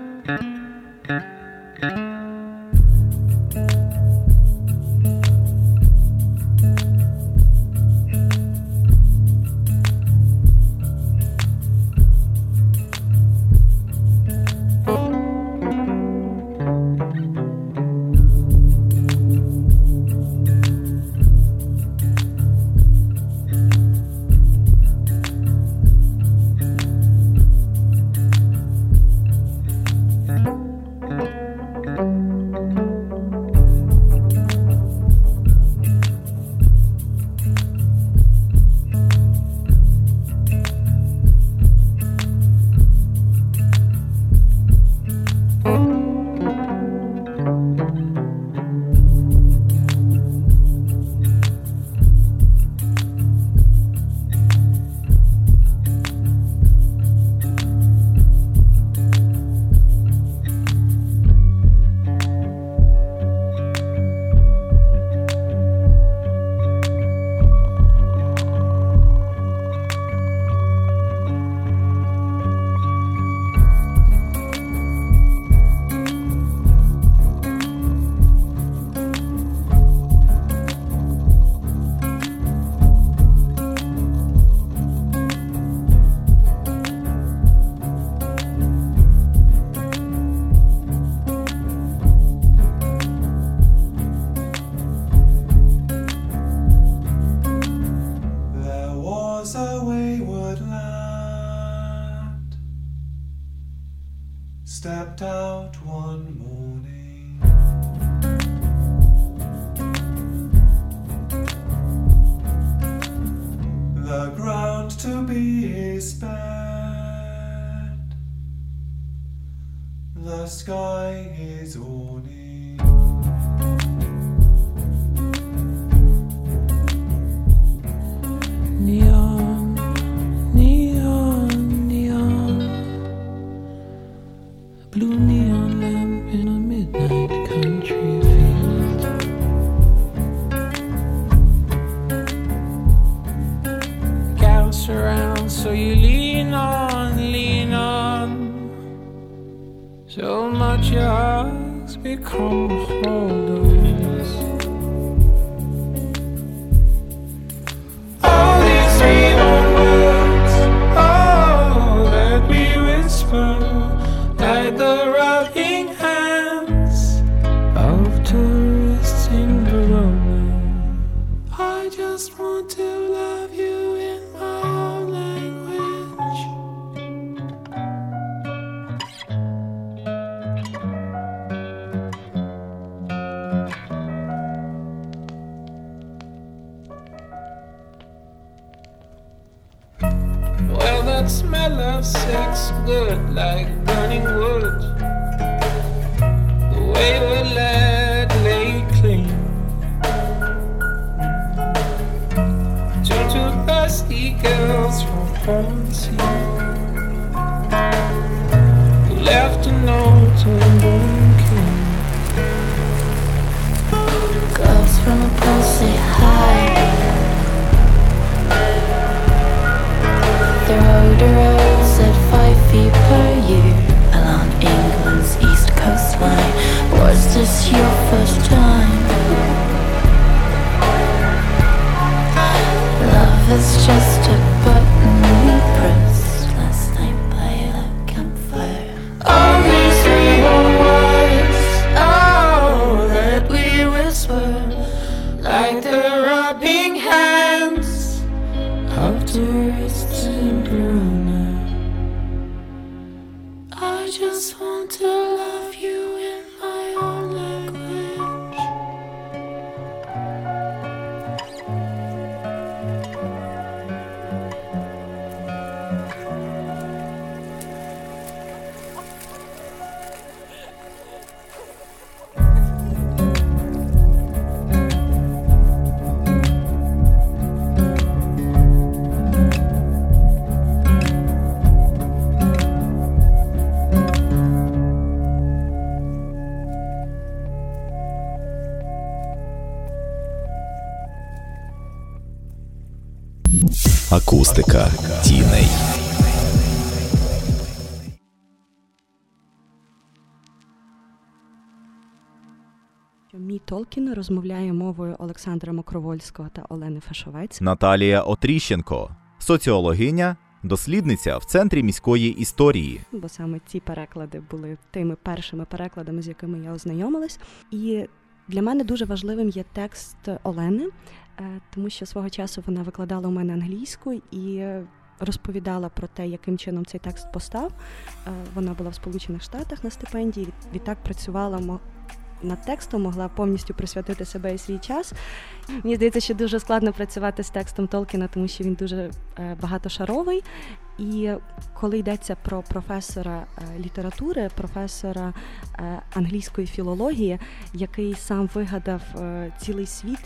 Just become a hold good like burning woods. The wayward lad lay clean. Turn to dusty girls from home. Акустика тіней. Мій Толкін розмовляє мовою Олександра Мокровольського та Олени Фашовець. Наталія Отріщенко, соціологиня, дослідниця в центрі міської історії. бо саме ці переклади були тими першими перекладами, з якими я ознайомилась. І для мене дуже важливим є текст Олени, тому що свого часу вона викладала у мене англійську і розповідала про те, яким чином цей текст постав. Е, Вона була в Сполучених Штатах на стипендії, відтак працювала над текстом, могла повністю присвятити себе і свій час. Мені здається, що дуже складно працювати з текстом Толкіна, тому що він дуже е, багатошаровий. І коли йдеться про професора е, літератури, професора е, англійської філології, який сам вигадав е, цілий світ,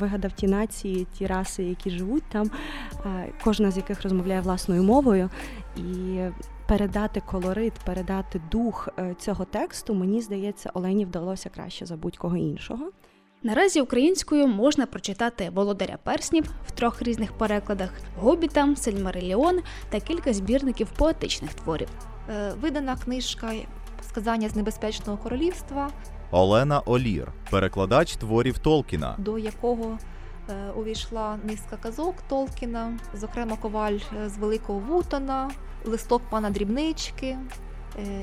вигадав ті нації, ті раси, які живуть там, кожна з яких розмовляє власною мовою, і передати колорит, передати дух цього тексту, мені здається, Олені вдалося краще за будь-кого іншого. Наразі українською можна прочитати Володаря перснів в трьох різних перекладах, Гобіта, Сельмариліон та кілька збірників поетичних творів. Е, Видана книжка Сказання з небезпечного королівства, Олена Олір, перекладач творів Толкіна. до якого е, увійшла низка казок Толкіна, зокрема коваль е, з Великого Вутона, листок пана Дрібнички,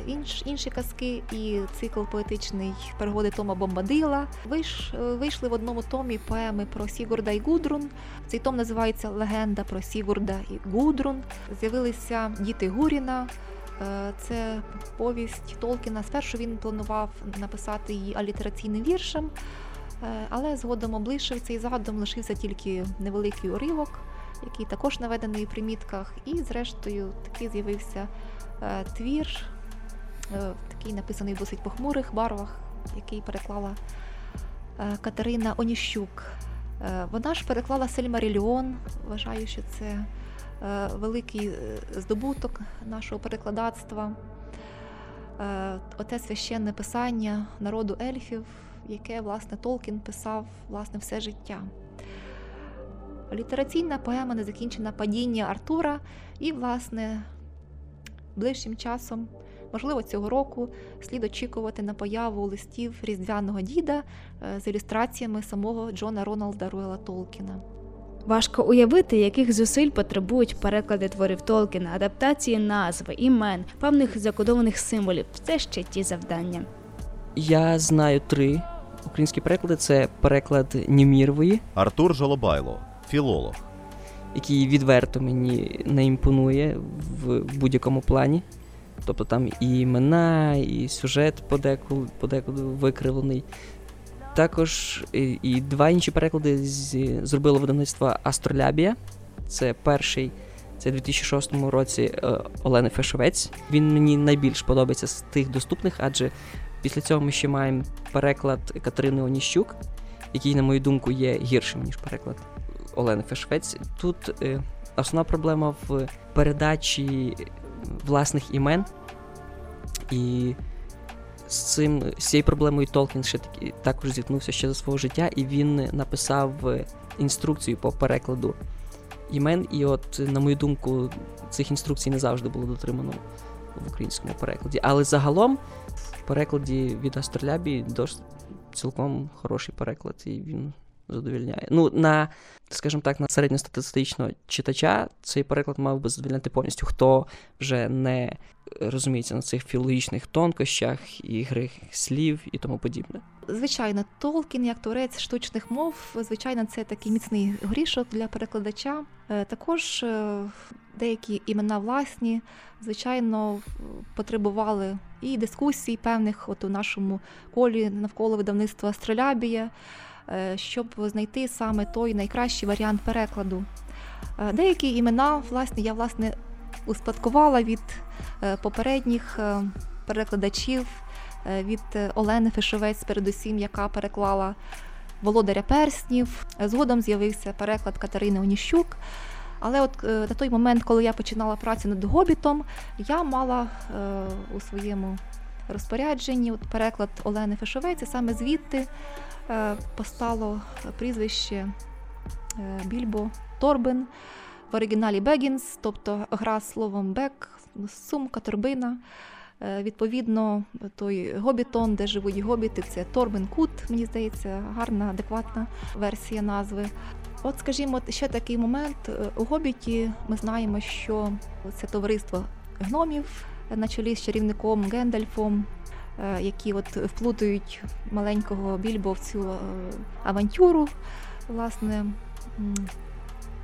інш, інші казки і цикл поетичний пригоди Тома Бомбадила. Виш, е, вийшли в одному томі поеми про Сігурда і Гудрун. Цей том називається Легенда про Сігурда і Гудрун. З'явилися діти Гуріна. Е, Це повість Толкіна. Спершу він планував написати її алітераційним віршем, Е, але згодом облишив цей задум, лишився тільки невеликий уривок, який також наведений у примітках. І, зрештою, такий з'явився е, твір, е, такий написаний в досить похмурих барвах, який переклала е, Катерина Оніщук. Е, Вона ж переклала Сельмаріліон. Вважаю, що це е, великий е, здобуток нашого перекладацтва. Е, Оте священне писання народу ельфів, яке власне Толкін писав власне все життя. Літераційна поема незакінчена падіння Артура, і, власне, ближчим часом, можливо, цього року, слід очікувати на появу листів Різдвяного діда е, з ілюстраціями самого Джона Роналда Руела Толкіна. Важко уявити, яких зусиль потребують переклади творів Толкіна, адаптації назви, імен, певних закодованих символів. Це ще ті завдання. Я знаю три українські переклади: це переклад Німірової, Артур Жолобайло, філолог. який відверто мені не імпонує в будь-якому плані. Тобто там і імена, і сюжет подекуди, подекуди викривлений. Також і, і два інші переклади з, зробило видавництво Астролябія. Це перший, це в 2006 році е, Олени Фешовець. Він мені найбільш подобається з тих доступних, адже після цього ми ще маємо переклад Катерини Оніщук, який, на мою думку, є гіршим, ніж переклад Олени Фешовець. Тут е, основна проблема в передачі власних імен. І з цим з цією проблемою Толкін ще таки також зіткнувся ще за свого життя, і він написав е, інструкцію по перекладу імен. І от, на мою думку, цих інструкцій не завжди було дотримано в українському перекладі. Але загалом в перекладі від Астролябі досить цілком хороший переклад, і він задовільняє. Ну, на, скажімо так, на середньостатистичного читача цей переклад мав би задовільняти повністю, хто вже не розуміється на цих філологічних тонкощах, ігри слів і тому подібне. Звичайно, Толкін, як творець штучних мов, звичайно, це такий міцний горішок для перекладача. Е, Також е, деякі імена власні, звичайно, потребували і дискусій певних, от у нашому колі навколо видавництва Стрелябія, щоб знайти саме той найкращий варіант перекладу. Е, Деякі імена, власне, я власне успадкувала від е, попередніх е, перекладачів, е, від е, Олени Фишовець, передусім, яка переклала Володаря перснів. Е, Згодом з'явився переклад Катерини Оніщук. Але от е, на той момент, коли я починала працю над Гобітом, я мала е, у своєму розпорядженні от переклад Олени Фишовець, і саме звідти е, постало прізвище е, Більбо Торбин в оригіналі Бегінс, тобто гра словом бек, сумка, торбина. Е, Відповідно, той гобітон, де живуть гобіти, це Торбин Кут, мені здається, гарна, адекватна версія назви. От, скажімо, ще такий момент. Е, У Гобіті ми знаємо, що це товариство гномів е, на чолі з чарівником Гендальфом, е, які от вплутують маленького більбо в цю е, авантюру, власне,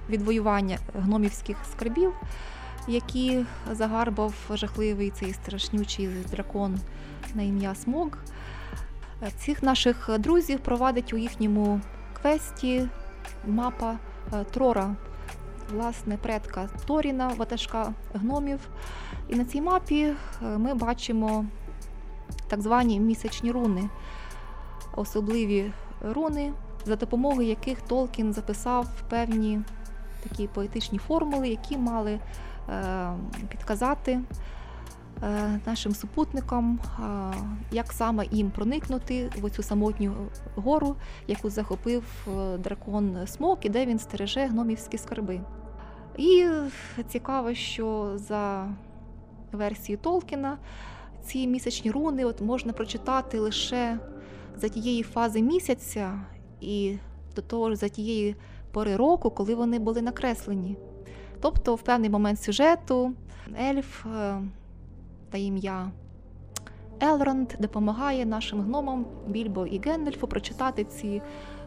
відвоювання гномівських скарбів, які загарбав жахливий цей страшнючий дракон на ім'я Смог. Е, Цих наших друзів провадить у їхньому квесті мапа е, Трора, власне, предка Торіна, ватажка гномів. І на цій мапі е, ми бачимо так звані місячні руни, особливі руни, за допомогою яких Толкін записав певні такі поетичні формули, які мали е, підказати е, нашим супутникам, е, як саме їм проникнути в цю самотню гору, яку захопив дракон Смок, і де він стереже гномівські скарби. І цікаво, що за версією Толкіна ці місячні руни от можна прочитати лише за тієї фази місяця і до того ж за тієї пори року, коли вони були накреслені. Тобто, в певний момент сюжету ельф е, та ім'я Елронд допомагає нашим гномам Більбо і Гендальфу прочитати ці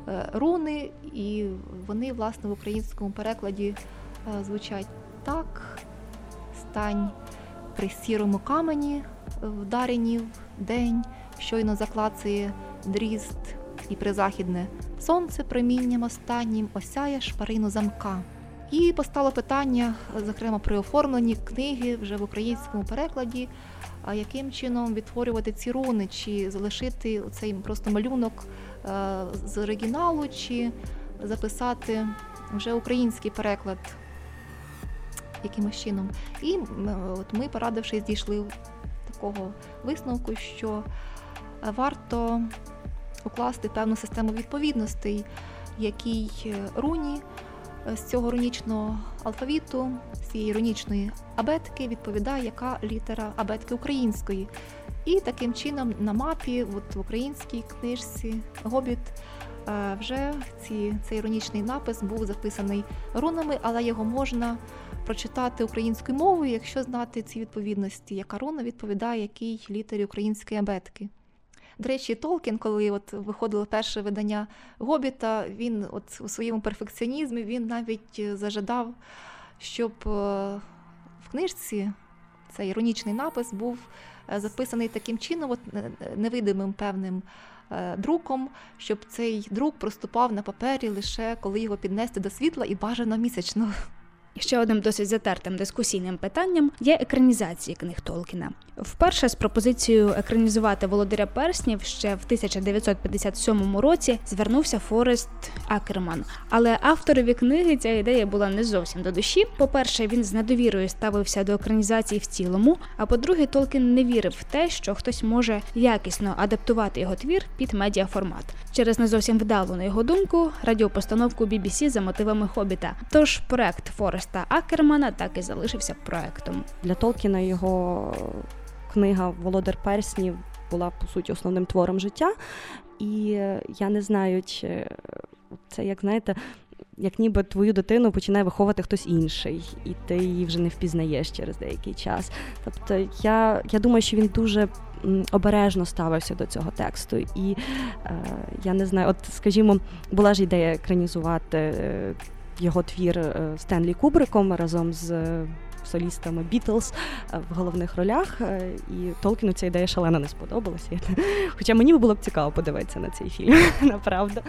е, руни, і вони, власне, в українському перекладі е, звучать так: стань при сірому камені вдарені в день, щойно заклацає дрізд, і призахідне сонце промінням останнім осяє шпарину замка. І постало питання, зокрема при оформленні книги вже в українському перекладі, яким чином відтворювати ці руни, чи залишити цей просто малюнок е, з оригіналу, чи записати вже український переклад якимось чином. І от ми, порадившись, дійшли такого висновку, що е, варто укласти певну систему відповідностей, якій е, руні е, з цього рунічного алфавіту, з цієї рунічної абетки відповідає яка літера абетки української. І таким чином на мапі, от в українській книжці Гобіт, вже ці, цей іронічний напис був записаний рунами, але його можна прочитати українською мовою, якщо знати ці відповідності, яка руна відповідає якій літері української абетки. До речі, Толкін, коли от виходило перше видання Гобіта, він от у своєму перфекціонізмі він навіть е, зажадав, щоб е, в книжці цей іронічний напис був е, записаний таким чином, от невидимим певним друком, щоб цей друк проступав на папері лише коли його піднести до світла і бажано місячно. Ще одним досить затертим дискусійним питанням є екранізації книг Толкіна. Вперше з пропозицією екранізувати Володаря перснів ще в 1957 році звернувся Форест Акерман. Але авторові книги ця ідея була не зовсім до душі. По-перше, він з недовірою ставився до екранізації в цілому. А по-друге, Толкін не вірив в те, що хтось може якісно адаптувати його твір під медіаформат. Через не зовсім вдалу, на його думку, радіопостановку BBC за мотивами Хобіта. Тож проект Фореста Акермана так і залишився проектом. Для Толкіна його книга Володар перснів була по суті основним твором життя. І я не знаю, чи це як знаєте. Як ніби твою дитину починає виховувати хтось інший, і ти її вже не впізнаєш через деякий час. Тобто я, я думаю, що він дуже обережно ставився до цього тексту. І е, я не знаю, от скажімо, була ж ідея екранізувати е, його твір е, Стенлі Кубриком разом з е, солістами Бітлз е, в головних ролях. І Толкіну ця ідея шалено не сподобалася. *laughs* Хоча мені було б цікаво подивитися на цей фільм, *laughs* направда.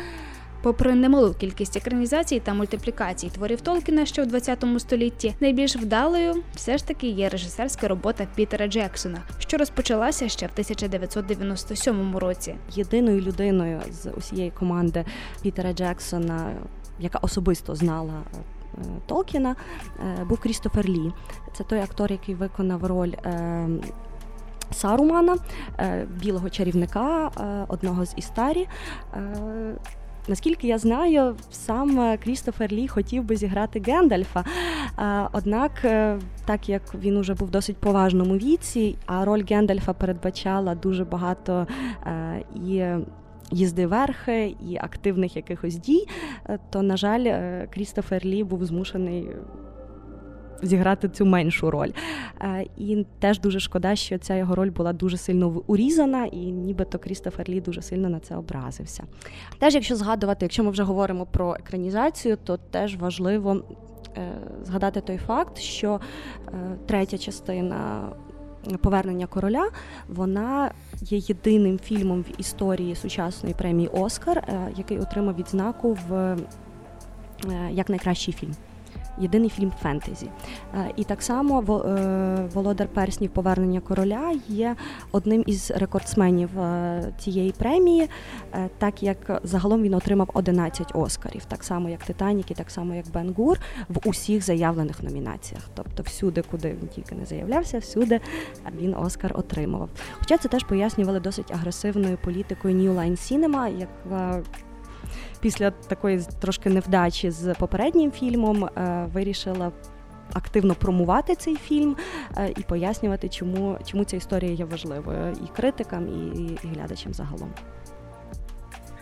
Попри немалу кількість екранізацій та мультиплікацій творів Толкіна ще в 20 столітті, найбільш вдалою все ж таки є режисерська робота Пітера Джексона, що розпочалася ще в 1997 році. єдиною людиною з усієї команди Пітера Джексона, яка особисто знала е, Толкіна, е, був Крістофер Лі. Це той актор, який виконав роль. е, Сарумана, білого чарівника, одного з Істарі. Наскільки я знаю, сам Крістофер Лі хотів би зіграти Гендальфа. Однак, так як він уже був в досить поважному віці, а роль Гендальфа передбачала дуже багато і їзди верхи, і активних якихось дій, е, то, на жаль, е, Крістофер Лі був змушений. Зіграти цю меншу роль. Е, І теж дуже шкода, що ця його роль була дуже сильно урізана, і нібито Крістофер Лі дуже сильно на це образився. Теж, якщо згадувати, якщо ми вже говоримо про екранізацію, то теж важливо згадати той факт, що третя частина Повернення короля вона є єдиним фільмом в історії сучасної премії Оскар, е, який отримав відзнаку в е, як найкращий фільм. Єдиний фільм фентезі. Е, І так само е, Володар Перснів Повернення короля є одним із рекордсменів цієї премії, е, так як загалом він отримав 11 Оскарів, так само як Титанік, і так само як Бен Гур, в усіх заявлених номінаціях. Тобто, всюди, куди він тільки не заявлявся, всюди він Оскар отримував. Хоча це теж пояснювали досить агресивною політикою New Line Cinema, яка після такої трошки невдачі з попереднім фільмом е, вирішила активно промувати цей фільм е, і пояснювати, чому, чому ця історія є важливою і критикам, і, і, і глядачам загалом.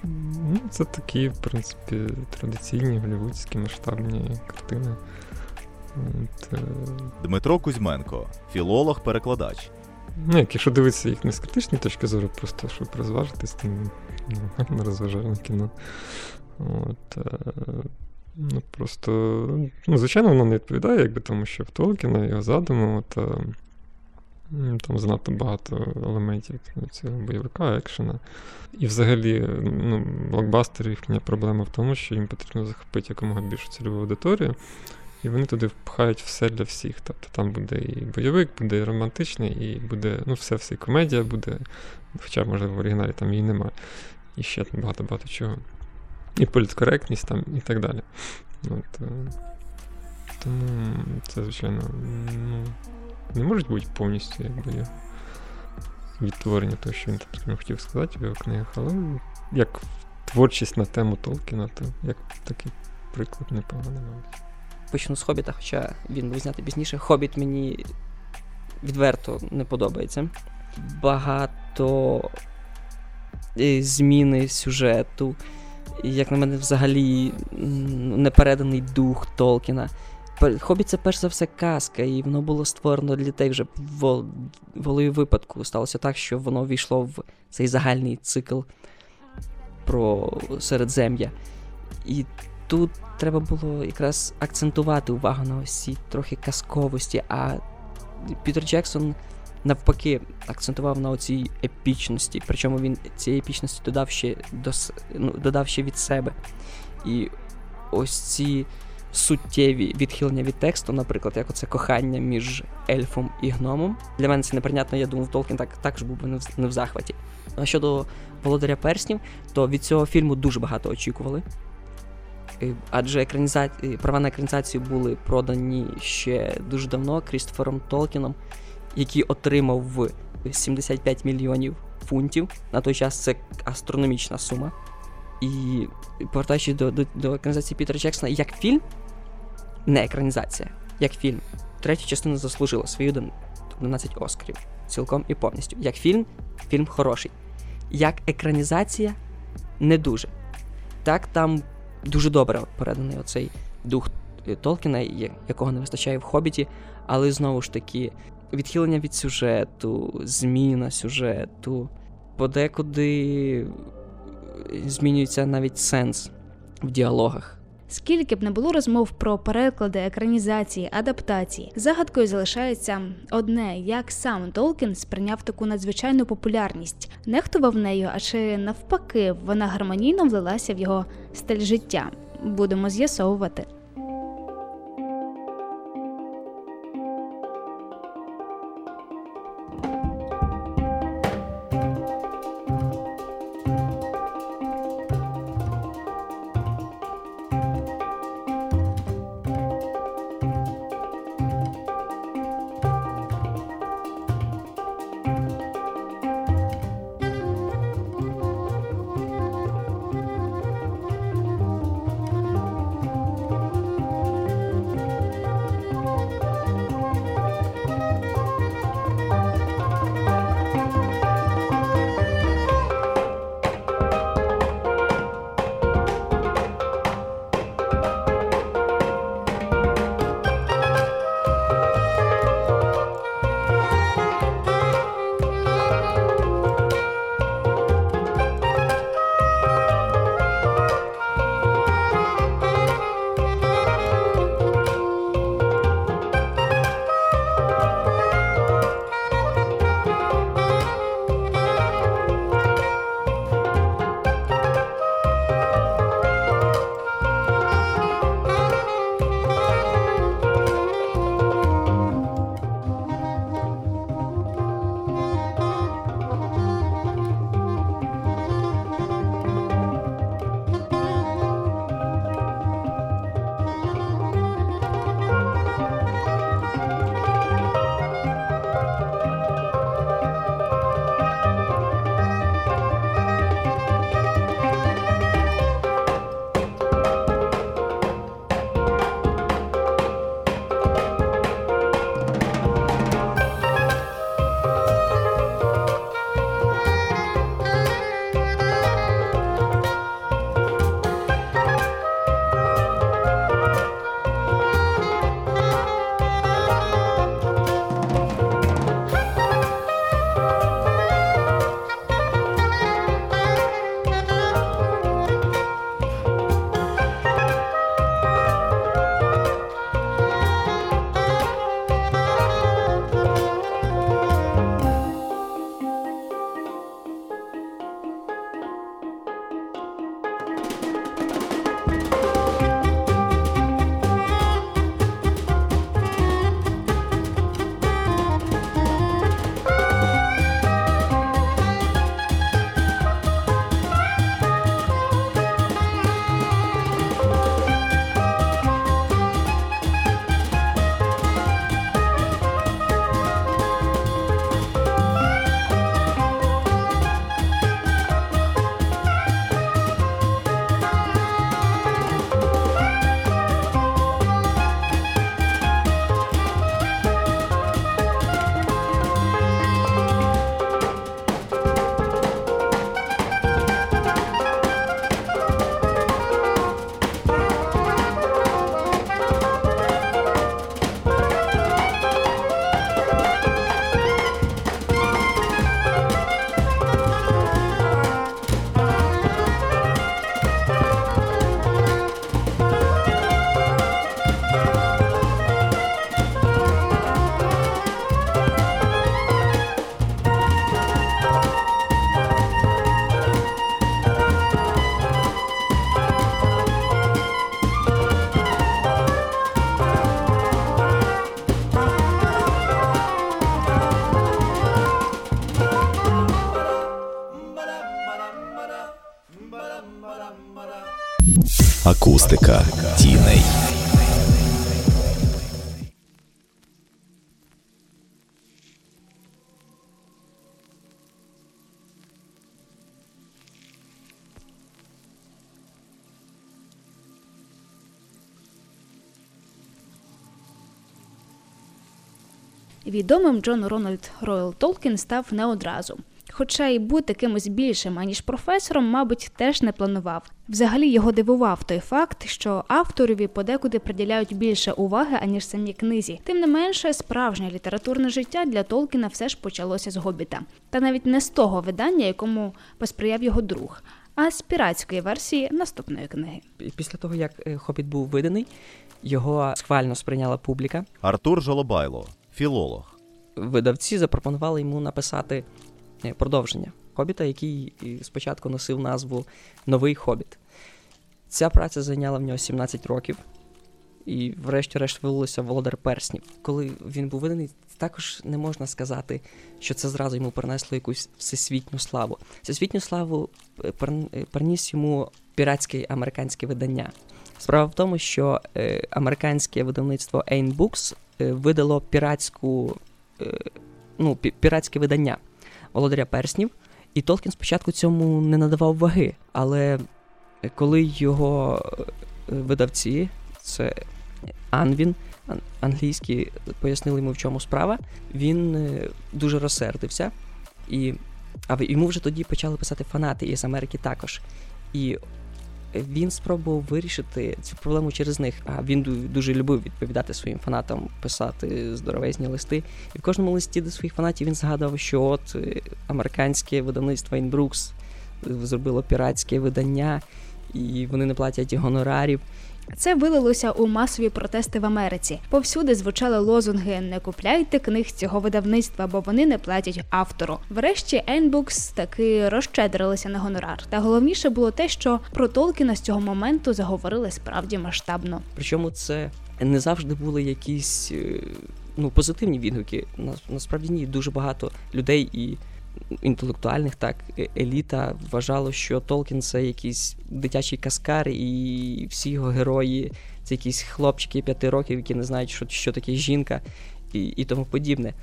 Ну, це такі, в принципі, традиційні голівудські масштабні картини. От, е, Дмитро Кузьменко, філолог-перекладач. Ну, як, якщо дивитися їх не з критичної точки зору, просто щоб розважитись, нормальне *laughs* розважальне кіно. От, е, ну, просто, ну, звичайно, воно не відповідає, якби тому, що в Толкіна його задуму, от, е, там занадто багато елементів цього бойовика, екшена. І взагалі, ну, блокбастери їхня проблема в тому, що їм потрібно захопити якомога більшу цільову аудиторію. І вони туди впхають все для всіх. Тобто там буде і бойовик, буде і романтичний, і буде, ну, все, все, і комедія буде, хоча, можливо, в оригіналі там її немає. І ще там багато-багато чого. І політкоректність там, і так далі. От, е, тому це, звичайно, ну, не може бути повністю якби відтворення того, що він там хотів сказати в його книгах, але як творчість на тему Толкіна, то як такий приклад непоганий, мабуть. Почну з Хобіта, хоча він був знятий пізніше. Хобіт мені відверто не подобається. Багато зміни сюжету. Як на мене, взагалі м, не переданий дух Толкіна. Хобіт це перш за все казка, і воно було створено для дітей вже в волею випадку. Сталося так, що воно війшло в цей загальний цикл про середзем'я. І тут треба було якраз акцентувати увагу на ось цій трохи казковості, а Пітер Джексон навпаки акцентував на оцій епічності. Причому він цієї епічності додав ще, до, ну, додав ще від себе. І ось ці суттєві відхилення від тексту, наприклад, як оце кохання між ельфом і гномом. Для мене це неприйнятно, я думав, Толкін так, також був би не в, не в захваті. А щодо Володаря Перснів, то від цього фільму дуже багато очікували. Е, Адже екраніза... е, права на екранізацію були продані ще дуже давно Крістофером Толкіном, який отримав 75 мільйонів фунтів. На той час це астрономічна сума. І повертаючись до, до, до екранізації Пітера Джексона, як фільм, не екранізація, як фільм, третя частина заслужила свої 11 Оскарів цілком і повністю. Як фільм, фільм хороший. Як екранізація, не дуже. Так, там дуже добре переданий оцей дух Толкіна, якого не вистачає в Хобіті, але знову ж таки, відхилення від сюжету, зміна сюжету, подекуди е, змінюється навіть сенс в діалогах. Скільки б не було розмов про переклади, екранізації, адаптації, загадкою залишається одне, як сам Толкін сприйняв таку надзвичайну популярність, нехтував нею, а чи навпаки, вона гармонійно влилася в його стиль життя. Будемо з'ясовувати. Акустика тіней. Відомим Джон Рональд Ройл Толкін став не одразу. Хоча й бути кимось більшим, аніж професором, мабуть, теж не планував. Взагалі його дивував той факт, що авторові подекуди приділяють більше уваги, аніж самій книзі. Тим не менше, справжнє літературне життя для Толкіна все ж почалося з гобіта. Та навіть не з того видання, якому посприяв його друг, а з піратської версії наступної книги. Після того, як е, Хобіт був виданий, його схвально сприйняла публіка. Артур Жолобайло, філолог. Видавці запропонували йому написати продовження Хобіта, який е, спочатку носив назву Новий Хобіт. Ця праця зайняла в нього 17 років, і, врешті-решт, вилилося Володар Перснів. Коли він був виданий, також не можна сказати, що це зразу йому принесло якусь всесвітню славу. Всесвітню славу е, е, приніс йому піратське американське видання. Справа в тому, що е, американське видавництво Ain Books е, видало піратську, е, ну, пі- піратське видання Володаря Перснів, і Толкін спочатку цьому не надавав ваги, але е, коли його е, видавці, це Анвін, англійські, пояснили йому, в чому справа, він е, дуже розсердився, і а йому вже тоді почали писати фанати із Америки також. І він спробував вирішити цю проблему через них. А він дуже любив відповідати своїм фанатам, писати здоровезні листи. І в кожному листі до своїх фанатів він згадував, що от е, американське видавництво Інбрукс зробило піратське видання, і вони не платять гонорарів. Це вилилося у масові протести в Америці. Повсюди звучали лозунги Не купляйте книг цього видавництва, бо вони не платять автору. Врешті Енбукс таки розщедрилися на гонорар. Та головніше було те, що про Толкіна з цього моменту заговорили справді масштабно. Причому це не завжди були якісь е, ну, позитивні відгуки. Нас- Насправді ні, дуже багато людей і інтелектуальних, так, е- еліта вважало, що Толкін це якийсь дитячий каскар, і всі його герої це якісь хлопчики п'яти років, які не знають, що, що таке жінка, і, і тому подібне.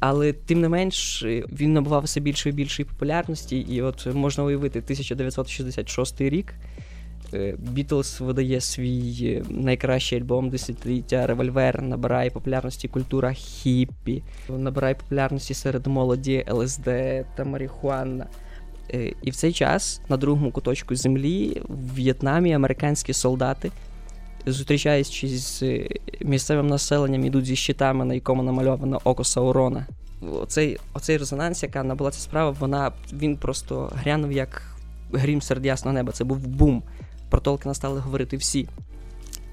Але тим не менш е, він набував все більшої і більшої популярності, і от можна уявити 1966 рік. Бітлз видає свій е, найкращий альбом десятиліття Револьвер, набирає популярності культура хіппі, набирає популярності серед молоді ЛСД та марихуана. Е, І в цей час на другому куточку землі в В'єтнамі американські солдати, зустрічаючись з е, місцевим населенням, ідуть зі щитами, на якому намальовано око Саурона. Оцей, оцей резонанс, яка набула ця справа, вона він просто грянув як грім серед ясного неба. Це був бум. Про Толкіна стали говорити всі.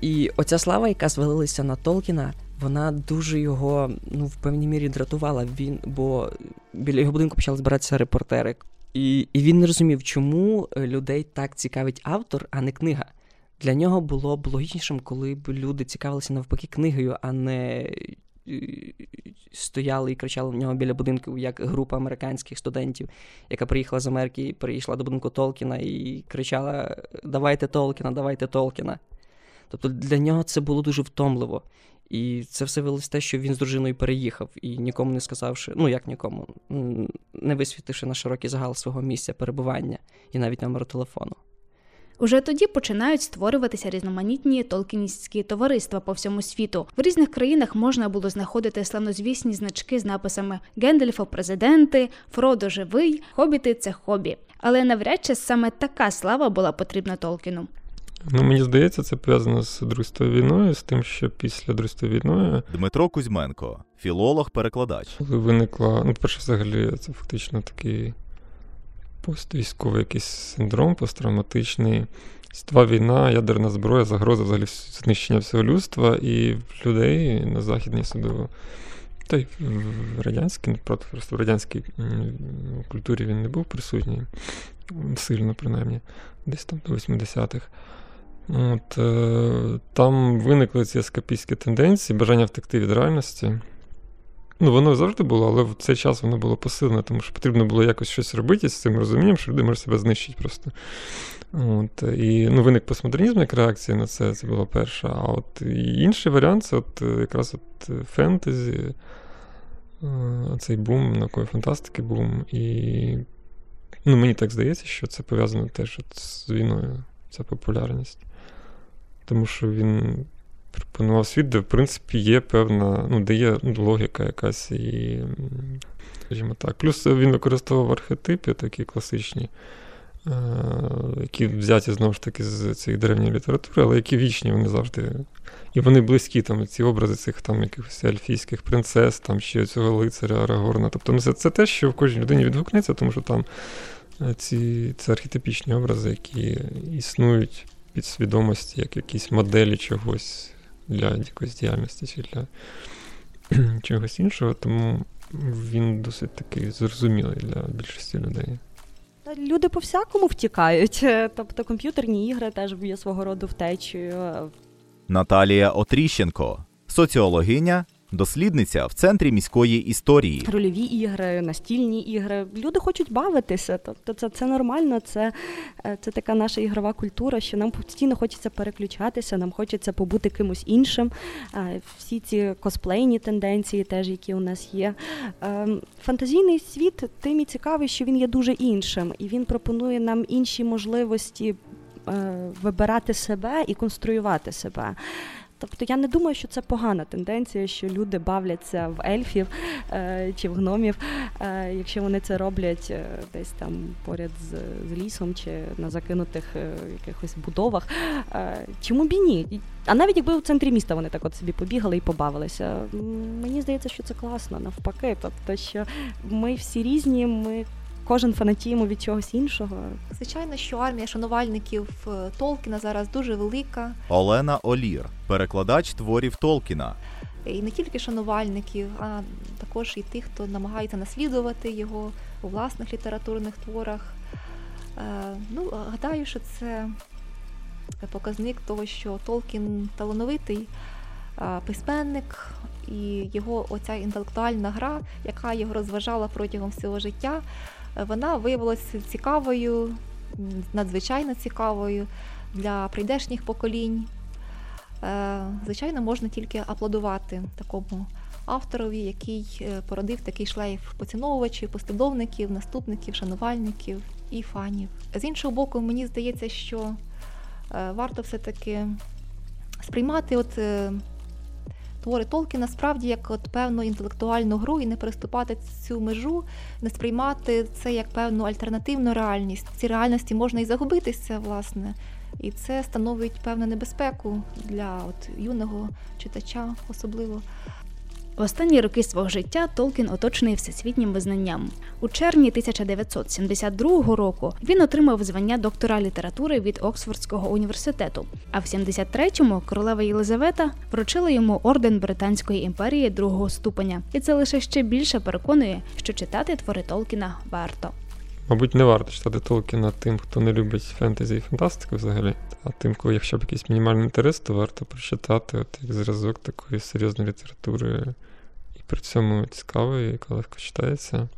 І оця слава, яка звалилася на Толкіна, вона дуже його ну, в певній мірі дратувала. Він, бо біля його будинку почали збиратися репортери. І, і він не розумів, чому е, людей так цікавить автор, а не книга. Для нього було б логічнішим, коли б люди цікавилися навпаки книгою, а не стояли і кричали в нього біля будинку, як група американських студентів, яка приїхала з Америки, перейшла до будинку Толкіна і кричала: Давайте Толкіна, давайте Толкіна. Тобто для нього це було дуже втомливо. І це все вилось те, що він з дружиною переїхав і нікому не сказавши, ну як нікому, не висвітивши на широкий загал свого місця перебування і навіть номеру телефону. Уже тоді починають створюватися різноманітні толкіністські товариства по всьому світу. В різних країнах можна було знаходити славнозвісні значки з написами Гендельфо президенти, Фродо живий, хобіти це хобі. Але навряд чи саме така слава була потрібна Толкіну. Ну, мені здається, це пов'язано з Другою війною, з тим, що після Другої війною, Дмитро Кузьменко, філолог-перекладач. коли виникла, ну, перше, взагалі, це фактично такий поствійськовий якийсь синдром посттравматичний. Світова війна, ядерна зброя, загроза взагалі знищення всього людства і людей на західній особливо. Та й в радянській, ну, просто в радянській культурі він не був присутній, сильно, принаймні, десь там до 80-х. От, е, там виникли ці ескапістські тенденції, бажання втекти від реальності. Ну, воно завжди було, але в цей час воно було посилене, тому що потрібно було якось щось робити з цим розумінням, що люди можуть себе знищити просто. От, і ну, виник постмодернізм як реакція на це, це була перша. А от інший варіант це от, е, якраз от е, фентезі, е, цей бум, наукової фантастики бум. І ну, мені так здається, що це пов'язано теж от з війною, ця популярність. Тому що він пропонував світ, де, в принципі, є певна, ну, де є ну, логіка якась і, скажімо так. Плюс він використовував архетипи такі класичні, е, які взяті знову ж таки з цієї древньої літератури, але які вічні, вони завжди. І вони близькі, там, ці образи цих там якихось ельфійських принцес, там ще цього лицаря Арагорна. Тобто ну, це, це те, що в кожній людині відгукнеться, тому що там е, ці це архетипічні образи, які існують під свідомості як якісь моделі чогось для якоїсь діяльності чи для *clears throat* чогось іншого, тому він досить такий зрозумілий для більшості людей. Люди по-всякому втікають. Е, *laughs* Тобто комп'ютерні ігри теж є свого роду втечею. Наталія Отріщенко, соціологиня, дослідниця в центрі міської історії. Рольові ігри, настільні ігри. Люди хочуть бавитися. Тобто це, це нормально, це, е, це така наша ігрова культура, що нам постійно хочеться переключатися, нам хочеться побути кимось іншим. Всі ці косплейні тенденції, теж які у нас є. Е, Фантазійний світ тим і цікавий, що він є дуже іншим, і він пропонує нам інші можливості е, вибирати себе і конструювати себе. Тобто я не думаю, що це погана тенденція, що люди бавляться в ельфів е, чи в гномів, е, якщо вони це роблять е, десь там поряд з, з лісом чи на закинутих е, якихось будовах. Е, чому б і ні? А навіть якби у центрі міста вони так от собі побігали і побавилися. Мені здається, що це класно, навпаки. Тобто, що ми всі різні, ми кожен фанатіємо від чогось іншого. Звичайно, що армія шанувальників е, Толкіна зараз дуже велика. Олена Олір, перекладач творів Толкіна. І не тільки шанувальників, а також і тих, хто намагається наслідувати його у власних літературних творах. Е, Ну, гадаю, що це показник того, що Толкін талановитий е, письменник, і його оця інтелектуальна гра, яка його розважала протягом всього життя, вона виявилася цікавою, надзвичайно цікавою для прийдешніх поколінь. Е, Звичайно, можна тільки аплодувати такому авторові, який е, породив такий шлейф поціновувачів, послідовників, наступників, шанувальників і фанів. З іншого боку, мені здається, що е, варто все-таки сприймати от твори Толкіна справді як от певну інтелектуальну гру і не переступати цю межу, не сприймати це як певну альтернативну реальність. В цій реальності можна і загубитися, власне. І це становить певну небезпеку для от юного читача, особливо. В останні роки свого життя Толкін оточений всесвітнім визнанням. У червні 1972 року він отримав звання доктора літератури від Оксфордського університету. А в 73-му королева Єлизавета вручила йому орден Британської імперії другого ступеня, і це лише ще більше переконує, що читати твори Толкіна варто. Мабуть, не варто читати Толкіна тим, хто не любить фентезі і фантастику взагалі. А тим, кого якщо б якийсь мінімальний інтерес, то варто прочитати от як зразок такої серйозної літератури і при цьому цікавої, яка легко читається.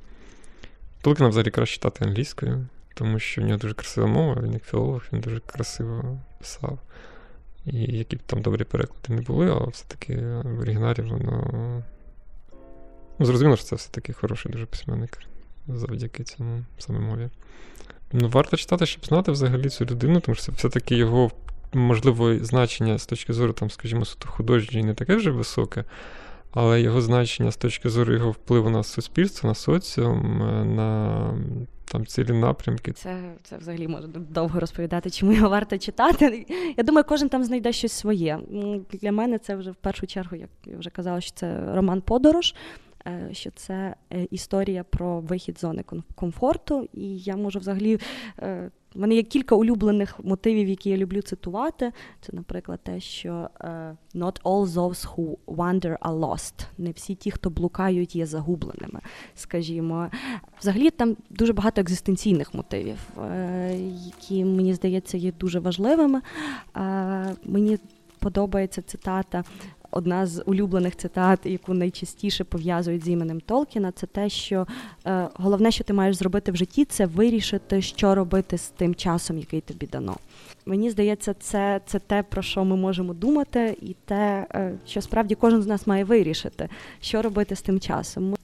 Толкіна взагалі краще читати англійською, тому що в нього дуже красива мова, він як філолог, він дуже красиво писав. І які б там добрі переклади не були, але все-таки в оригіналі воно. Ну, зрозуміло, що це все-таки хороший дуже письменник завдяки цьому саме мові. Ну, варто читати, щоб знати взагалі цю людину, тому що все-таки його можливо значення з точки зору, там, скажімо, суто художньої не таке вже високе, але його значення з точки зору його впливу на суспільство, на соціум, е, на там цілі напрямки. Це, це взагалі можна довго розповідати, чому його варто читати. Я думаю, кожен там знайде щось своє. Для мене це вже в першу чергу, як я вже казала, що це роман Подорож. Е, Що це е, історія про вихід зони комфорту, і я можу взагалі. е, В мене є кілька улюблених мотивів, які я люблю цитувати. Це, наприклад, те, що е, not all those who wander are lost. Не всі ті, хто блукають, є загубленими. Скажімо, взагалі там дуже багато екзистенційних мотивів, е, які мені здається є дуже важливими. Е, Мені подобається цитата. Одна з улюблених цитат, яку найчастіше пов'язують з іменем Толкіна, це те, що е, головне, що ти маєш зробити в житті, це вирішити, що робити з тим часом, який тобі дано. Мені здається, це, це те, про що ми можемо думати, і те, е, що справді кожен з нас має вирішити, що робити з тим часом.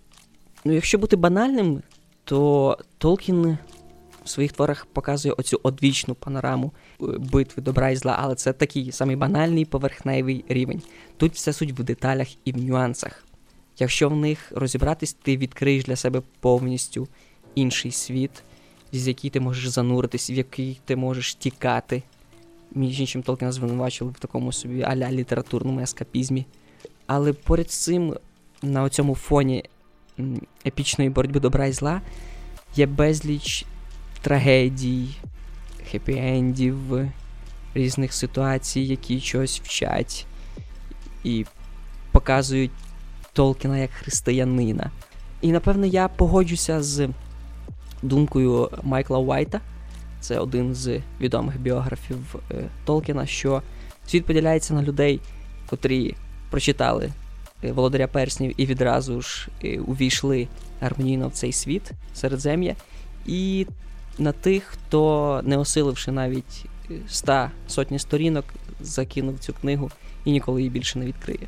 Ну, якщо бути банальним, то Толкін в своїх творах показує оцю одвічну панораму е, битви добра і зла, але це такий самий банальний поверхневий рівень. Тут вся суть в деталях і в нюансах. Якщо в них розібратись, ти відкриєш для себе повністю інший світ, з який ти можеш зануритись, в який ти можеш тікати. Між іншим Толкіна звинувачували в такому собі аля літературному ескапізмі. Але поряд з цим, на цьому фоні епічної боротьби добра і зла є безліч трагедій, хеппі-ендів, різних ситуацій, які чогось вчать, і показують Толкіна як християнина. І напевно я погоджуся з думкою Майкла Уайта. Це один з відомих біографів е, Толкіна, що світ поділяється на людей, котрі прочитали е, Володаря Перснів і відразу ж е, увійшли гармонійно в цей світ середзем'я, і на тих, хто, не осиливши навіть ста сотні сторінок, закинув цю книгу і ніколи її більше не відкриє.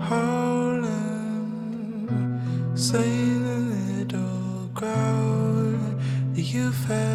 Harlem, saying a little crowd you found,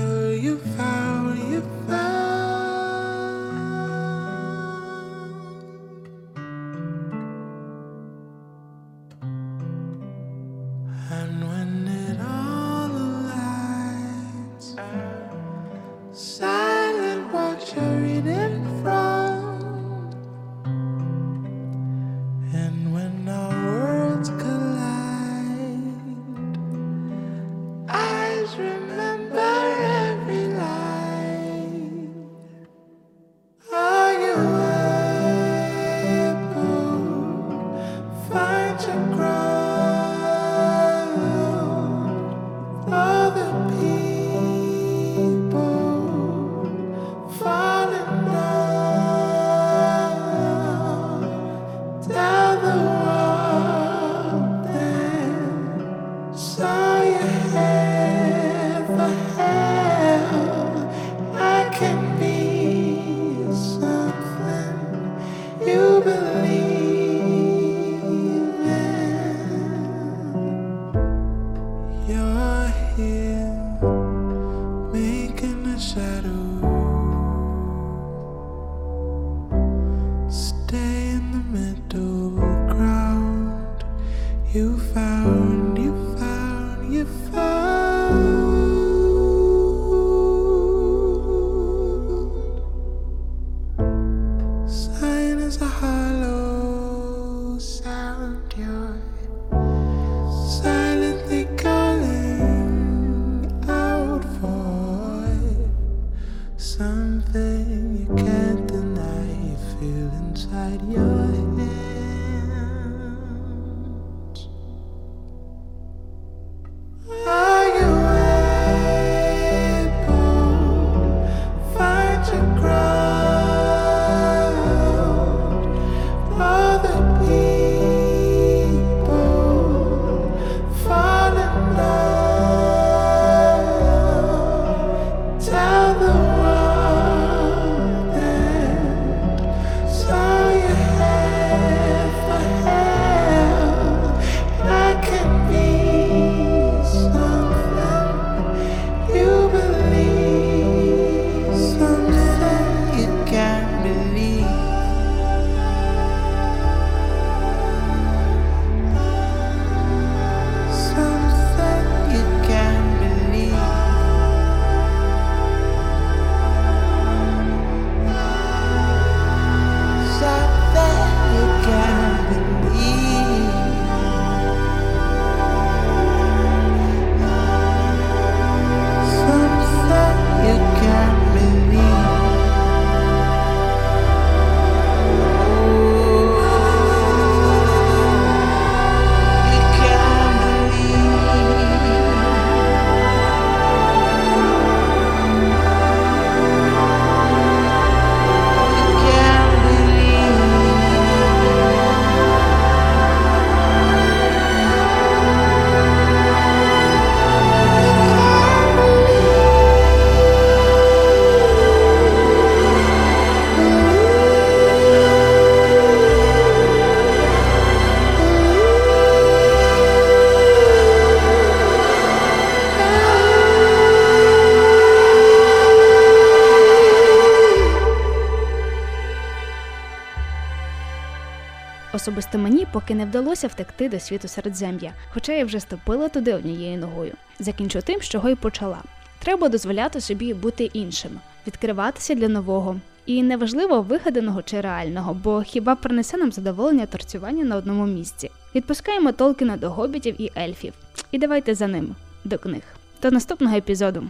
Особисто мені поки не вдалося втекти до світу середзем'я, хоча я вже ступила туди однією ногою. Закінчу тим, з чого й почала. Треба дозволяти собі бути іншим, відкриватися для нового. І неважливо вигаданого чи реального, бо хіба принесе нам задоволення торцювання на одному місці. Відпускаємо Толкіна до гобітів і ельфів. І давайте за ним до книг. До наступного епізоду.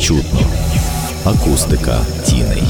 Чутно. Акустика тіней.